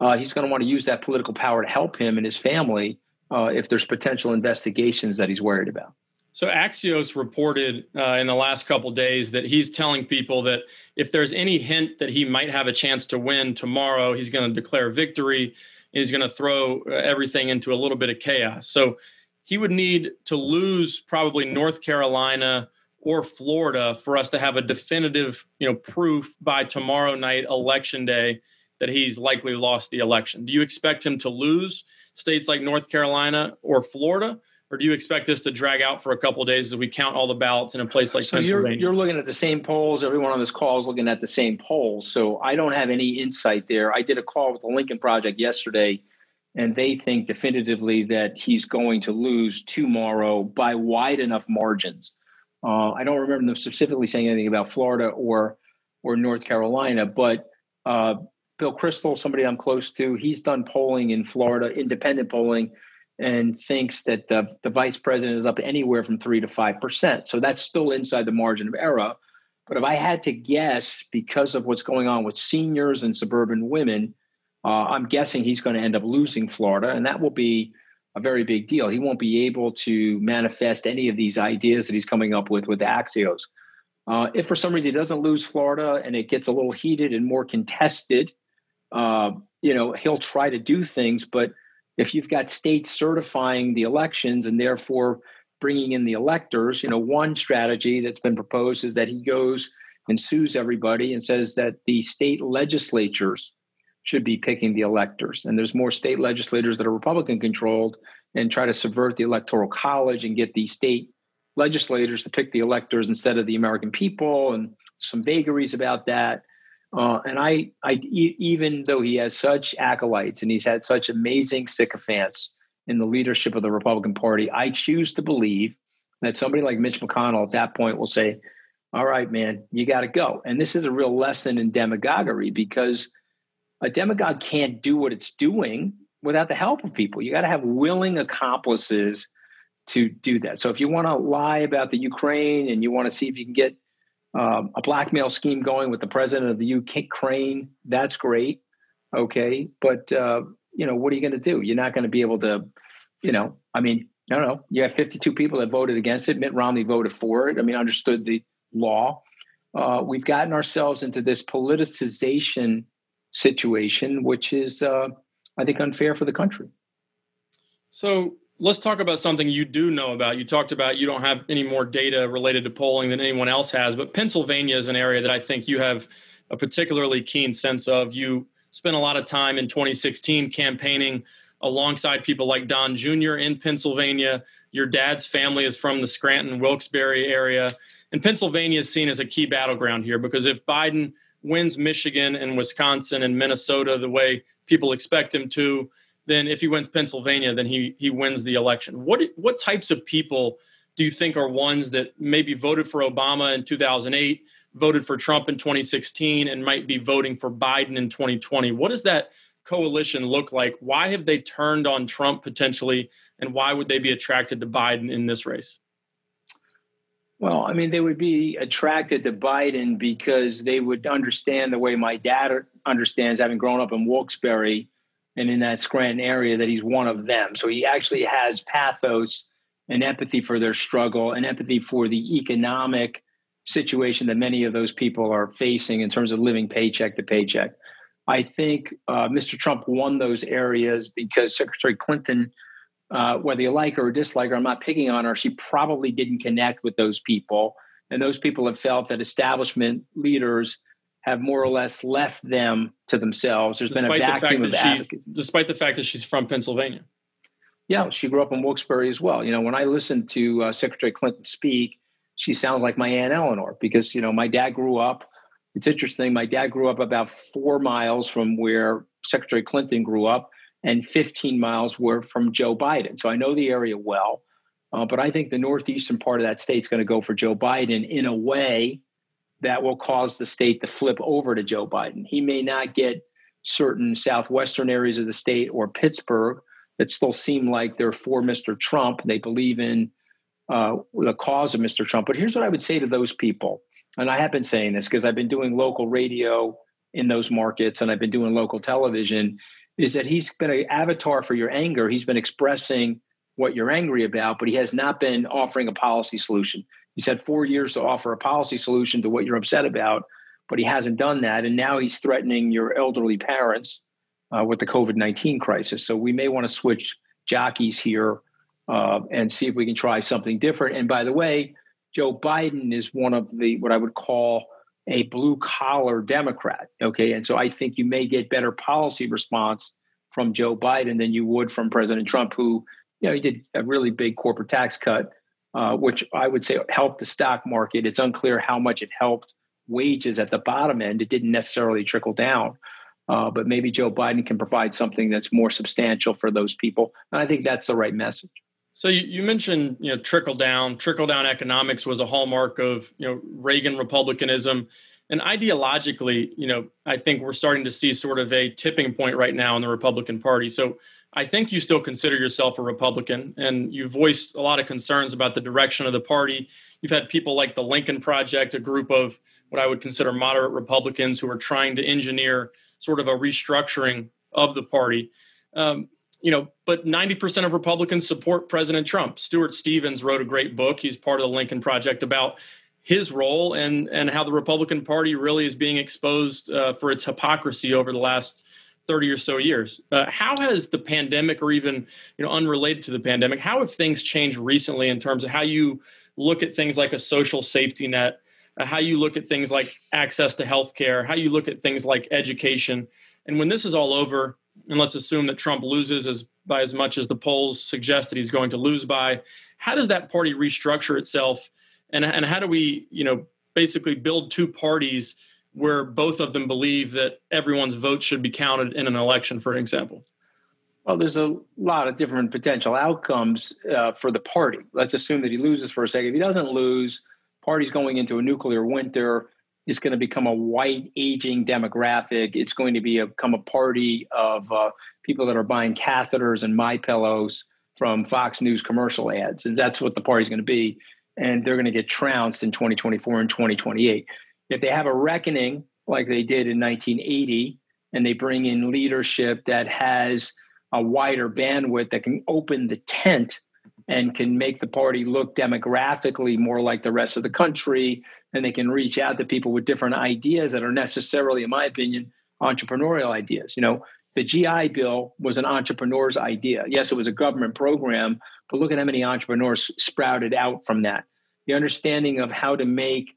uh, he's going to want to use that political power to help him and his family uh, if there's potential investigations that he's worried about. So Axios reported uh, in the last couple days that he's telling people that if there's any hint that he might have a chance to win tomorrow, he's going to declare victory. He's going to throw uh, everything into a little bit of chaos. So he would need to lose probably North Carolina or Florida for us to have a definitive, you know, proof by tomorrow night election day that he's likely lost the election. Do you expect him to lose states like North Carolina or Florida? Or do you expect this to drag out for a couple days as we count all the ballots in a place like so Pennsylvania? You're, you're looking at the same polls. Everyone on this call is looking at the same polls. So I don't have any insight there. I did a call with the Lincoln Project yesterday, and they think definitively that he's going to lose tomorrow by wide enough margins. Uh, I don't remember them specifically saying anything about Florida or or North Carolina, but uh, Bill Kristol, somebody I'm close to, he's done polling in Florida, independent polling and thinks that the, the vice president is up anywhere from three to five percent. So that's still inside the margin of error. But if I had to guess, because of what's going on with seniors and suburban women, uh, I'm guessing he's going to end up losing Florida, and that will be a very big deal. He won't be able to manifest any of these ideas that he's coming up with with Axios. Uh, if for some reason he doesn't lose Florida and it gets a little heated and more contested, uh, you know, he'll try to do things. But if you've got states certifying the elections and therefore bringing in the electors, you know, one strategy that's been proposed is that he goes and sues everybody and says that the state legislatures should be picking the electors. And there's more state legislators that are Republican controlled and try to subvert the electoral college and get the state legislators to pick the electors instead of the American people, and some vagaries about that. Uh, and I, I, even though he has such acolytes and he's had such amazing sycophants in the leadership of the Republican Party, I choose to believe that somebody like Mitch McConnell at that point will say, "All right, man, you got to go." And this is a real lesson in demagoguery because a demagogue can't do what it's doing without the help of people. You got to have willing accomplices to do that. So if you want to lie about the Ukraine and you want to see if you can get um, a blackmail scheme going with the president of the Ukraine, that's great. Okay, but uh, you know what are you going to do? You're not going to be able to, you know. I mean, no, no. You have 52 people that voted against it. Mitt Romney voted for it. I mean, understood the law. Uh, we've gotten ourselves into this politicization situation, which is, uh, I think, unfair for the country. So let's talk about something you do know about. You talked about you don't have any more data related to polling than anyone else has, but Pennsylvania is an area that I think you have a particularly keen sense of. You spent a lot of time in 2016 campaigning alongside people like Don Jr. in Pennsylvania. Your dad's family is from the Scranton Wilkes-Barre area. And Pennsylvania is seen as a key battleground here because if Biden wins Michigan and Wisconsin and Minnesota the way people expect him to, then if he wins Pennsylvania, then he he wins the election. What what types of people do you think are ones that maybe voted for Obama in 2008, voted for Trump in 2016, and might be voting for Biden in 2020? What does that coalition look like? Why have they turned on Trump potentially, and why would they be attracted to Biden in this race? Well, I mean, they would be attracted to Biden because they would understand the way my dad understands, having grown up in Wilkes-Barre and in that Scranton area, that he's one of them. So he actually has pathos and empathy for their struggle and empathy for the economic situation that many of those people are facing in terms of living paycheck to paycheck. I think uh, Mr. Trump won those areas because Secretary Clinton uh, whether you like her or dislike her, I'm not picking on her. She probably didn't connect with those people. And those people have felt that establishment leaders have more or less left them to themselves. There's despite been a vacuum of advocacy. Despite the fact that she's from Pennsylvania. Yeah, she grew up in Wilkes-Barre as well. You know, when I listen to uh, Secretary Clinton speak, she sounds like my Aunt Eleanor because, you know, my dad grew up. It's interesting. My dad grew up about four miles from where Secretary Clinton grew up and 15 miles were from Joe Biden. So I know the area well. Uh, but I think the northeastern part of that state is going to go for Joe Biden in a way that will cause the state to flip over to Joe Biden. He may not get certain southwestern areas of the state or Pittsburgh that still seem like they're for Mr. Trump. They believe in uh, the cause of Mr. Trump. But here's what I would say to those people. And I have been saying this because I've been doing local radio in those markets and I've been doing local television is that he's been an avatar for your anger. He's been expressing what you're angry about, but he has not been offering a policy solution. He's had four years to offer a policy solution to what you're upset about, but he hasn't done that. And now he's threatening your elderly parents uh, with the COVID 19 crisis. So we may want to switch jockeys here uh, and see if we can try something different. And by the way, Joe Biden is one of the what I would call a blue collar Democrat. Okay. And so I think you may get better policy response from Joe Biden than you would from President Trump, who, you know, he did a really big corporate tax cut, uh, which I would say helped the stock market. It's unclear how much it helped wages at the bottom end. It didn't necessarily trickle down. Uh, but maybe Joe Biden can provide something that's more substantial for those people. And I think that's the right message. So you, you mentioned you know trickle down. Trickle down economics was a hallmark of you know Reagan republicanism, and ideologically, you know I think we're starting to see sort of a tipping point right now in the Republican Party. So I think you still consider yourself a Republican, and you voiced a lot of concerns about the direction of the party. You've had people like the Lincoln Project, a group of what I would consider moderate Republicans who are trying to engineer sort of a restructuring of the party. Um, you know, but 90% of Republicans support President Trump. Stuart Stevens wrote a great book. He's part of the Lincoln Project about his role and and how the Republican Party really is being exposed uh, for its hypocrisy over the last 30 or so years. Uh, how has the pandemic, or even you know, unrelated to the pandemic, how have things changed recently in terms of how you look at things like a social safety net, uh, how you look at things like access to health care, how you look at things like education, and when this is all over, and let's assume that Trump loses as by as much as the polls suggest that he's going to lose by, how does that party restructure itself, and and how do we you know basically build two parties? Where both of them believe that everyone's vote should be counted in an election, for example? Well, there's a lot of different potential outcomes uh, for the party. Let's assume that he loses for a second. If he doesn't lose, party's going into a nuclear winter. It's going to become a white aging demographic. It's going to be a, become a party of uh, people that are buying catheters and my pillows from Fox News commercial ads, and that's what the party's going to be. And they're going to get trounced in 2024 and 2028 if they have a reckoning like they did in 1980 and they bring in leadership that has a wider bandwidth that can open the tent and can make the party look demographically more like the rest of the country and they can reach out to people with different ideas that are necessarily in my opinion entrepreneurial ideas. You know the gi bill was an entrepreneur's idea. Yes it was a government program but look at how many entrepreneurs sprouted out from that. The understanding of how to make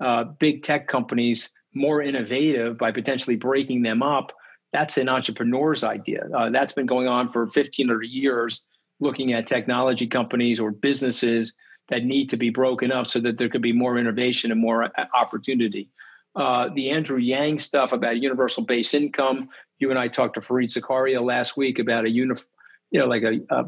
uh, big tech companies more innovative by potentially breaking them up, that's an entrepreneur's idea. Uh, that's been going on for 15 or years, looking at technology companies or businesses that need to be broken up so that there could be more innovation and more uh, opportunity. Uh, the Andrew Yang stuff about universal base income. You and I talked to Fareed Zakaria last week about a unif, you know, like a a,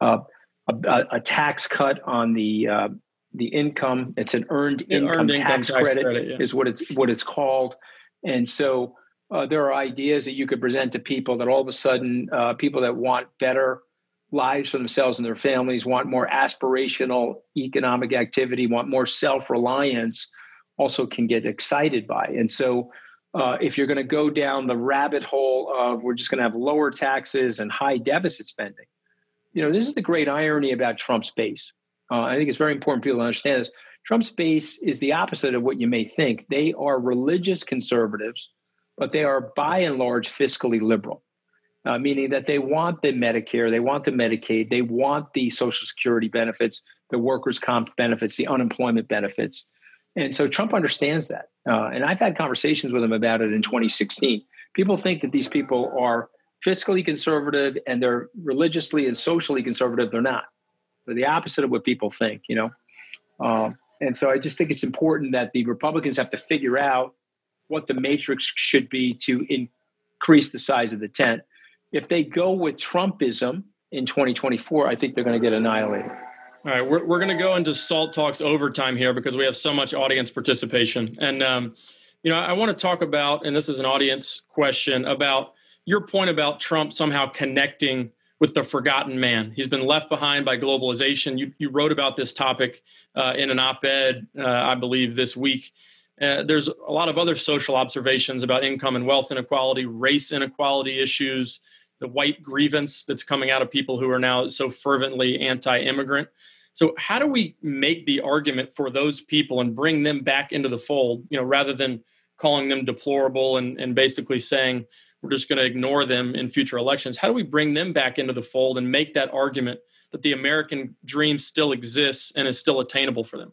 a, a, a tax cut on the uh, the income. It's an earned income, earned income tax, tax, credit, credit yeah. is what it's what it's called. And so uh, there are ideas that you could present to people that all of a sudden uh, people that want better lives for themselves and their families, want more aspirational economic activity, want more self reliance, also can get excited by. And so. Uh, if you're going to go down the rabbit hole of we're just going to have lower taxes and high deficit spending, you know, this is the great irony about Trump's base uh, I think it's very important people to understand this. Trump's base is the opposite of what you may think. They are religious conservatives, but they are by and large fiscally liberal, uh, meaning that they want the Medicare, they want the Medicaid, they want the Social Security benefits, the workers' comp benefits, the unemployment benefits. And so Trump understands that. Uh, and I've had conversations with him about it in 2016. People think that these people are fiscally conservative and they're religiously and socially conservative. They're not the opposite of what people think, you know. Um, and so I just think it's important that the Republicans have to figure out what the matrix should be to increase the size of the tent. If they go with Trumpism in 2024, I think they're going to get annihilated. All right, we're, we're going to go into Salt Talks overtime here because we have so much audience participation. And, um, you know, I want to talk about, and this is an audience question, about your point about Trump somehow connecting with the forgotten man. He's been left behind by globalization. You, you wrote about this topic uh, in an op ed, uh, I believe, this week. Uh, there's a lot of other social observations about income and wealth inequality, race inequality issues, the white grievance that's coming out of people who are now so fervently anti immigrant. So, how do we make the argument for those people and bring them back into the fold, you know, rather than calling them deplorable and, and basically saying, we're just going to ignore them in future elections. How do we bring them back into the fold and make that argument that the American dream still exists and is still attainable for them?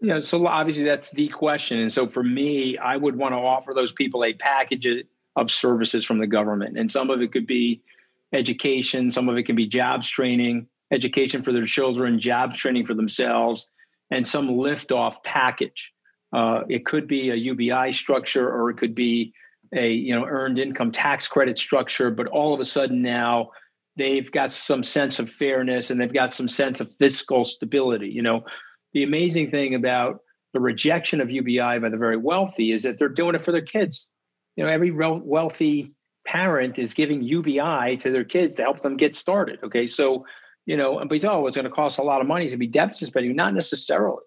Yeah, so obviously that's the question. And so for me, I would want to offer those people a package of services from the government. And some of it could be education, some of it can be jobs training, education for their children, jobs training for themselves, and some liftoff package. Uh, it could be a UBI structure or it could be a you know earned income tax credit structure, but all of a sudden now they've got some sense of fairness and they've got some sense of fiscal stability. You know, the amazing thing about the rejection of UBI by the very wealthy is that they're doing it for their kids. You know, every wealthy parent is giving UBI to their kids to help them get started. Okay, so you know, and but oh, it's going to cost a lot of money It's going to be deficit spending. Not necessarily.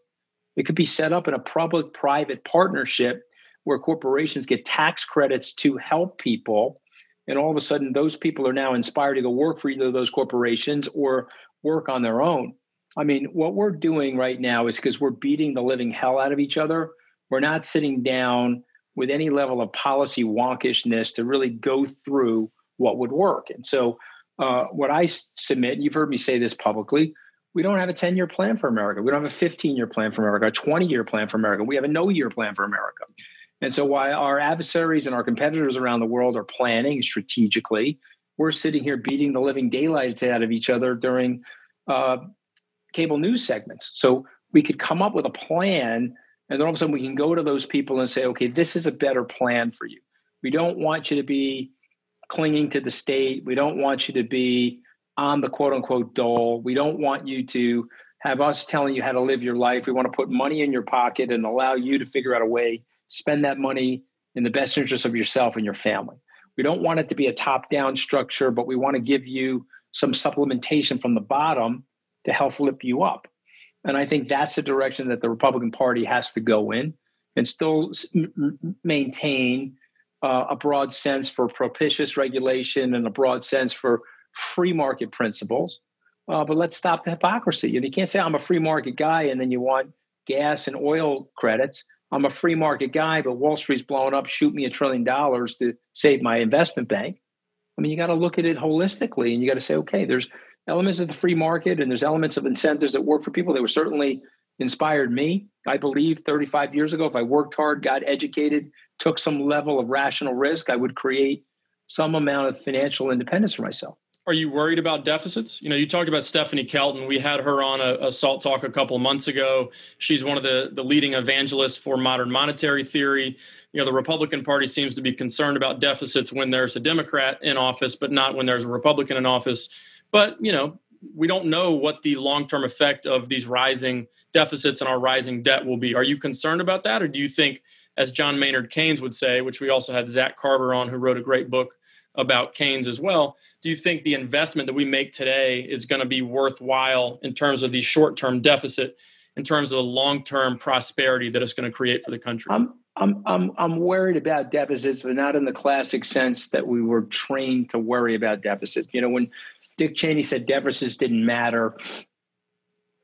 It could be set up in a public-private partnership where corporations get tax credits to help people and all of a sudden those people are now inspired to go work for either of those corporations or work on their own. I mean, what we're doing right now is because we're beating the living hell out of each other. We're not sitting down with any level of policy wonkishness to really go through what would work. And so, uh, what I submit, you've heard me say this publicly, we don't have a 10 year plan for America. We don't have a 15 year plan for America, a 20 year plan for America. We have a no year plan for America. And so while our adversaries and our competitors around the world are planning strategically, we're sitting here beating the living daylights out of each other during uh, cable news segments. So we could come up with a plan, and then all of a sudden we can go to those people and say, okay, this is a better plan for you. We don't want you to be clinging to the state. We don't want you to be on the quote unquote dole. We don't want you to have us telling you how to live your life. We want to put money in your pocket and allow you to figure out a way spend that money in the best interest of yourself and your family. We don't want it to be a top down structure, but we want to give you some supplementation from the bottom to help lift you up. And I think that's the direction that the Republican Party has to go in and still maintain uh, a broad sense for propitious regulation and a broad sense for free market principles. Uh, but let's stop the hypocrisy. You can't say I'm a free market guy and then you want gas and oil credits. I'm a free market guy, but Wall Street's blowing up. Shoot me a trillion dollars to save my investment bank. I mean, you got to look at it holistically, and you got to say, okay, there's elements of the free market, and there's elements of incentives that work for people. They were certainly inspired me. I believe 35 years ago, if I worked hard, got educated, took some level of rational risk, I would create some amount of financial independence for myself. Are you worried about deficits? You know, you talked about Stephanie Kelton. We had her on a, a SALT Talk a couple of months ago. She's one of the, the leading evangelists for modern monetary theory. You know, the Republican Party seems to be concerned about deficits when there's a Democrat in office, but not when there's a Republican in office. But, you know, we don't know what the long term effect of these rising deficits and our rising debt will be. Are you concerned about that? Or do you think, as John Maynard Keynes would say, which we also had Zach Carter on, who wrote a great book about Keynes as well. Do you think the investment that we make today is going to be worthwhile in terms of the short term deficit, in terms of the long term prosperity that it's going to create for the country? I'm, I'm, I'm, I'm worried about deficits, but not in the classic sense that we were trained to worry about deficits. You know, when Dick Cheney said deficits didn't matter,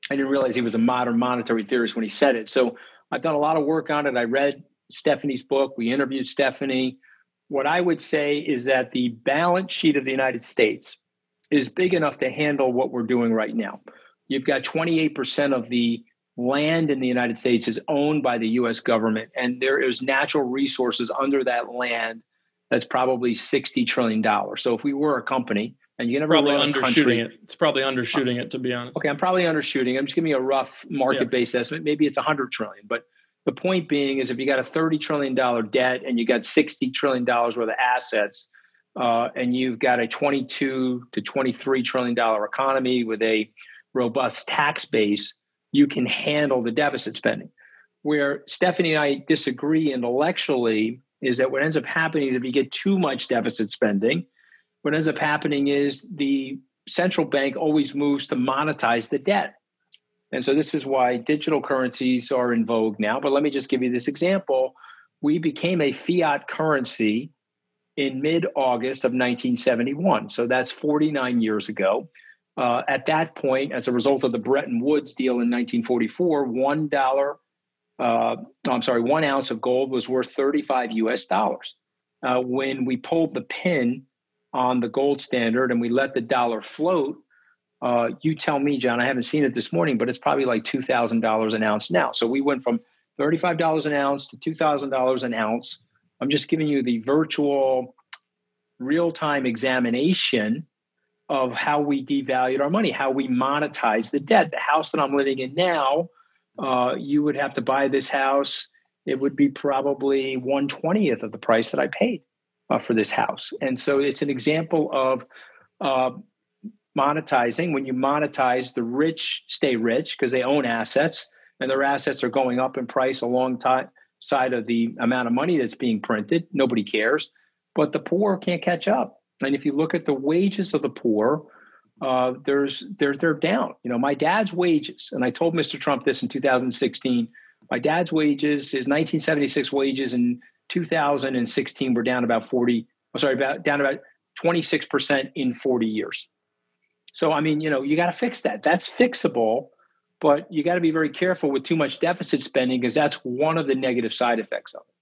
I didn't realize he was a modern monetary theorist when he said it. So I've done a lot of work on it. I read Stephanie's book. We interviewed Stephanie what I would say is that the balance sheet of the United States is big enough to handle what we're doing right now. You've got 28% of the land in the United States is owned by the US government, and there is natural resources under that land that's probably $60 trillion. So if we were a company, and you never probably undershooting country, it. It's probably undershooting it, to be honest. Okay, I'm probably undershooting. I'm just giving you a rough market-based yeah. estimate. Maybe it's 100 trillion, but the point being is if you got a $30 trillion debt and you got $60 trillion worth of assets, uh, and you've got a 22 to 23 trillion dollar economy with a robust tax base, you can handle the deficit spending. Where Stephanie and I disagree intellectually is that what ends up happening is if you get too much deficit spending, what ends up happening is the central bank always moves to monetize the debt. And so this is why digital currencies are in vogue now. But let me just give you this example. We became a fiat currency in mid August of 1971. So that's 49 years ago. Uh, at that point, as a result of the Bretton Woods deal in 1944, one dollar, uh, I'm sorry, one ounce of gold was worth 35 US dollars. Uh, when we pulled the pin on the gold standard and we let the dollar float, uh, you tell me, John, I haven't seen it this morning, but it's probably like $2,000 an ounce now. So we went from $35 an ounce to $2,000 an ounce. I'm just giving you the virtual real time examination of how we devalued our money, how we monetize the debt. The house that I'm living in now, uh, you would have to buy this house. It would be probably 120th of the price that I paid uh, for this house. And so it's an example of uh, monetizing. When you monetize, the rich stay rich because they own assets and their assets are going up in price alongside of the amount of money that's being printed. Nobody cares. But the poor can't catch up. And if you look at the wages of the poor, uh, there's they're they're down. You know, my dad's wages, and I told Mr. Trump this in 2016. My dad's wages, his 1976 wages in 2016 were down about 40. I'm sorry, about down about 26% in 40 years. So, I mean, you know, you got to fix that. That's fixable, but you got to be very careful with too much deficit spending because that's one of the negative side effects of it.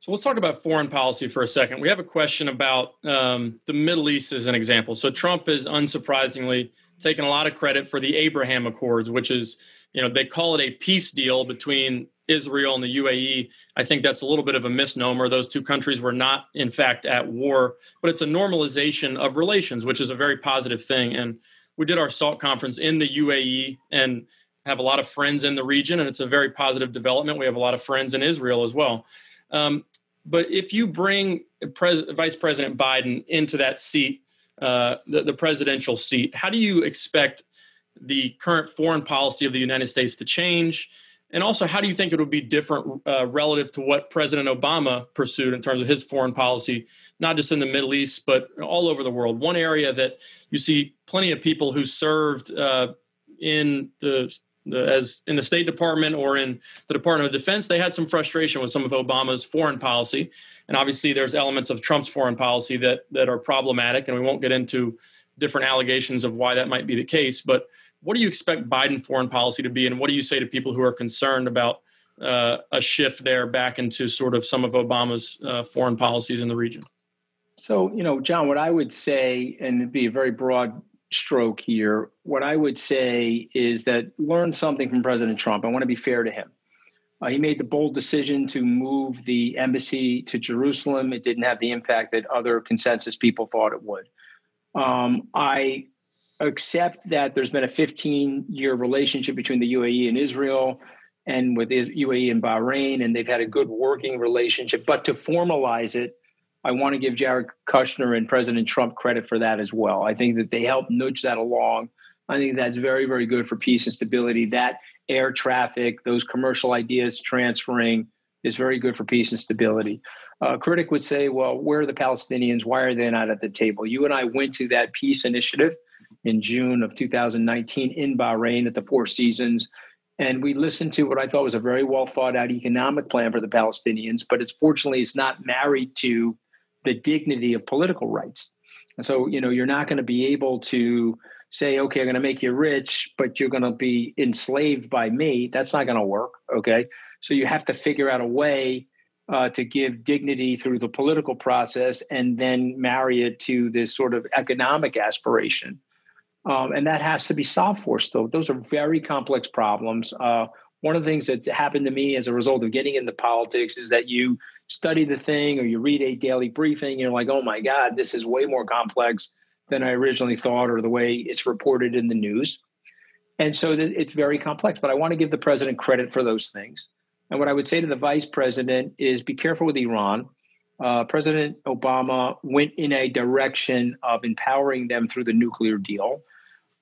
So let's talk about foreign policy for a second. We have a question about um, the Middle East as an example. So Trump is unsurprisingly taking a lot of credit for the Abraham Accords, which is, you know, they call it a peace deal between Israel and the UAE. I think that's a little bit of a misnomer. Those two countries were not, in fact, at war, but it's a normalization of relations, which is a very positive thing. And we did our SALT conference in the UAE and have a lot of friends in the region, and it's a very positive development. We have a lot of friends in Israel as well. Um, but if you bring Pres- Vice President Biden into that seat, uh, the, the presidential seat, how do you expect the current foreign policy of the United States to change? And also, how do you think it would be different uh, relative to what President Obama pursued in terms of his foreign policy, not just in the Middle East, but all over the world? One area that you see plenty of people who served uh, in the, the, as in the State Department or in the Department of Defense, they had some frustration with some of Obama's foreign policy, and obviously there's elements of Trump's foreign policy that that are problematic, and we won't get into different allegations of why that might be the case, but what do you expect Biden foreign policy to be, and what do you say to people who are concerned about uh, a shift there back into sort of some of Obama's uh, foreign policies in the region? So, you know, John, what I would say, and it'd be a very broad stroke here, what I would say is that learn something from President Trump. I want to be fair to him. Uh, he made the bold decision to move the embassy to Jerusalem. It didn't have the impact that other consensus people thought it would. Um, I accept that there's been a 15 year relationship between the UAE and Israel and with UAE and Bahrain, and they've had a good working relationship. But to formalize it, I want to give Jared Kushner and President Trump credit for that as well. I think that they helped nudge that along. I think that's very, very good for peace and stability. That air traffic, those commercial ideas transferring is very good for peace and stability. A critic would say, well, where are the Palestinians? Why are they not at the table? You and I went to that peace initiative in June of 2019 in Bahrain at the Four Seasons. And we listened to what I thought was a very well thought out economic plan for the Palestinians, but it's fortunately it's not married to the dignity of political rights. And so, you know, you're not going to be able to say, okay, I'm going to make you rich, but you're going to be enslaved by me. That's not going to work. Okay. So you have to figure out a way uh, to give dignity through the political process and then marry it to this sort of economic aspiration. Um, and that has to be solved for still. Those are very complex problems. Uh, one of the things that happened to me as a result of getting into politics is that you study the thing or you read a daily briefing, you're like, oh my God, this is way more complex than I originally thought or the way it's reported in the news. And so it's very complex, but I want to give the president credit for those things. And what I would say to the vice president is be careful with Iran. Uh, president Obama went in a direction of empowering them through the nuclear deal.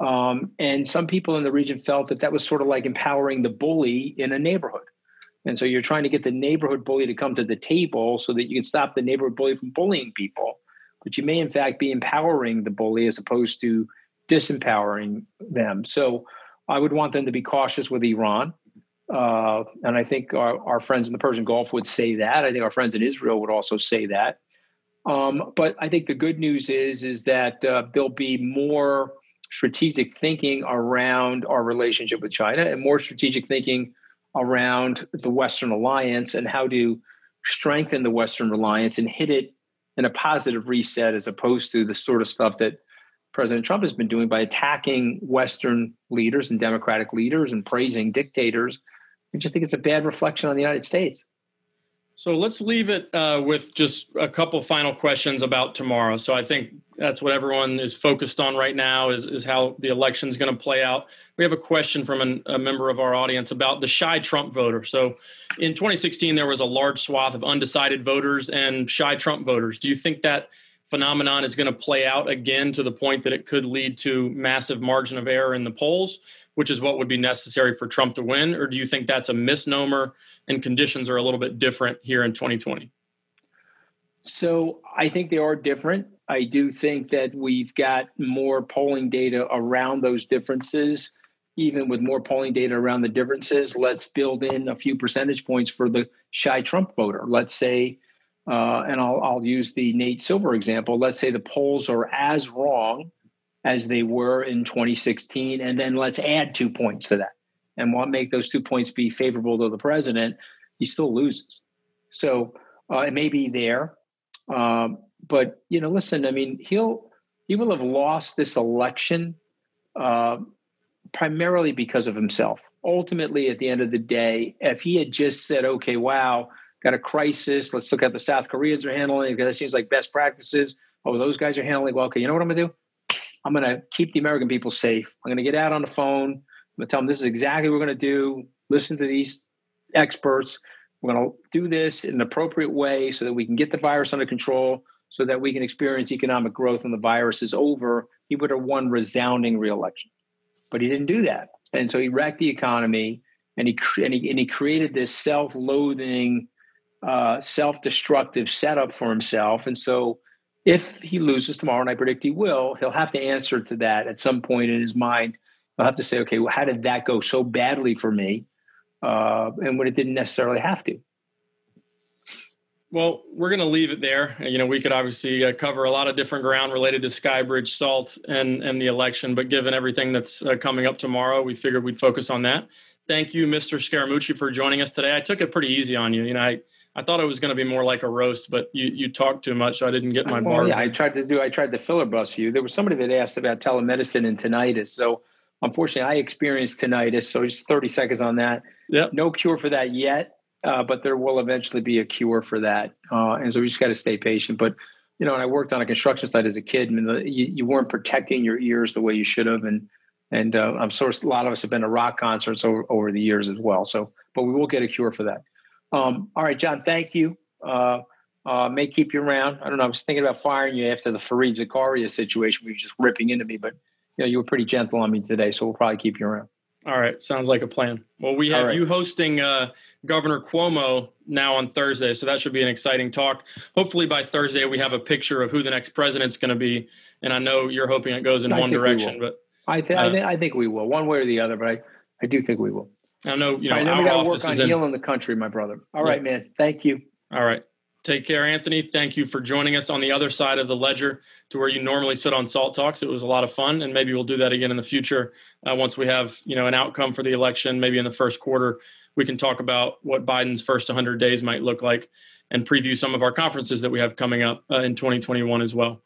Um, and some people in the region felt that that was sort of like empowering the bully in a neighborhood. And so you're trying to get the neighborhood bully to come to the table so that you can stop the neighborhood bully from bullying people. But you may, in fact, be empowering the bully as opposed to disempowering them. So I would want them to be cautious with Iran. Uh, and I think our, our, friends in the Persian Gulf would say that. I think our friends in Israel would also say that. Um, but I think the good news is is that uh, there'll be more strategic thinking around our relationship with China and more strategic thinking around the Western alliance and how to strengthen the Western alliance and hit it in a positive reset as opposed to the sort of stuff that President Trump has been doing by attacking Western leaders and Democratic leaders and praising dictators. I just think it's a bad reflection on the United States. So let's leave it uh, with just a couple final questions about tomorrow. So I think that's what everyone is focused on right now is, is how the election is going to play out. We have a question from an, a member of our audience about the shy Trump voter. So in 2016, there was a large swath of undecided voters and shy Trump voters. Do you think that phenomenon is going to play out again to the point that it could lead to massive margin of error in the polls, which is what would be necessary for Trump to win? Or do you think that's a misnomer and conditions are a little bit different here in 2020? So I think they are different. I do think that we've got more polling data around those differences. Even with more polling data around the differences, let's build in a few percentage points for the shy Trump voter. Let's say uh, and I'll, I'll use the Nate Silver example. Let's say the polls are as wrong as they were in 2016, and then let's add two points to that, and what make those two points be favorable to the president. He still loses, so uh, it may be there, um, but you know, listen. I mean, he'll he will have lost this election uh, primarily because of himself. Ultimately, at the end of the day, if he had just said, "Okay, wow." got a crisis. Let's look at the South Koreans are handling it it seems like best practices. Oh, those guys are handling well. Okay, you know what I'm gonna do? I'm gonna keep the American people safe. I'm gonna get out on the phone. I'm gonna tell them this is exactly what we're gonna do. Listen to these experts. We're gonna do this in an appropriate way so that we can get the virus under control, so that we can experience economic growth when the virus is over. He would have won resounding reelection, but he didn't do that, and so he wrecked the economy. And he, and he, and he created this self-loathing uh, self-destructive setup for himself. And so, if he loses tomorrow, and I predict he will, he'll have to answer to that at some point in his mind. He'll have to say, okay, well, how did that go so badly for me? Uh, and when it didn't necessarily have to. Well, we're going to leave it there. You know, we could obviously uh, cover a lot of different ground related to Skybridge, Salt, and and the election. But given everything that's uh, coming up tomorrow, we figured we'd focus on that. Thank you, Mr. Scaramucci, for joining us today. I took it pretty easy on you. You know, I I thought it was going to be more like a roast, but you you talked too much, so I didn't get my well, Yeah, I tried to do. I tried to filibuster you. There was somebody that asked about telemedicine and tinnitus. So unfortunately, I experienced tinnitus. So just thirty seconds on that. Yep. No cure for that yet, uh, but there will eventually be a cure for that. Uh, and so we just got to stay patient. But you know, and I worked on a construction site as a kid, and the, you, you weren't protecting your ears the way you should have, and and uh, I'm sure a lot of us have been to rock concerts over, over the years as well. So, but we will get a cure for that. Um, all right, John, thank you. Uh, uh, may keep you around. I don't know. I was thinking about firing you after the Fareed Zakaria situation where you're just ripping into me, but you know you were pretty gentle on me today, so we'll probably keep you around. All right, sounds like a plan. Well, we have right. you hosting uh, Governor Cuomo now on Thursday, so that should be an exciting talk. Hopefully, by Thursday, we have a picture of who the next president's going to be, and I know you're hoping it goes in I one direction, but I, th- uh, I, th- I think we will, one way or the other. But I, I do think we will. I know you know. Right, then we got to work on in, healing the country, my brother. All yeah. right, man. Thank you. All right. Take care, Anthony. Thank you for joining us on the other side of the ledger to where you normally sit on Salt Talks. It was a lot of fun, and maybe we'll do that again in the future uh, once we have you know an outcome for the election. Maybe in the first quarter, we can talk about what Biden's first 100 days might look like and preview some of our conferences that we have coming up uh, in 2021 as well.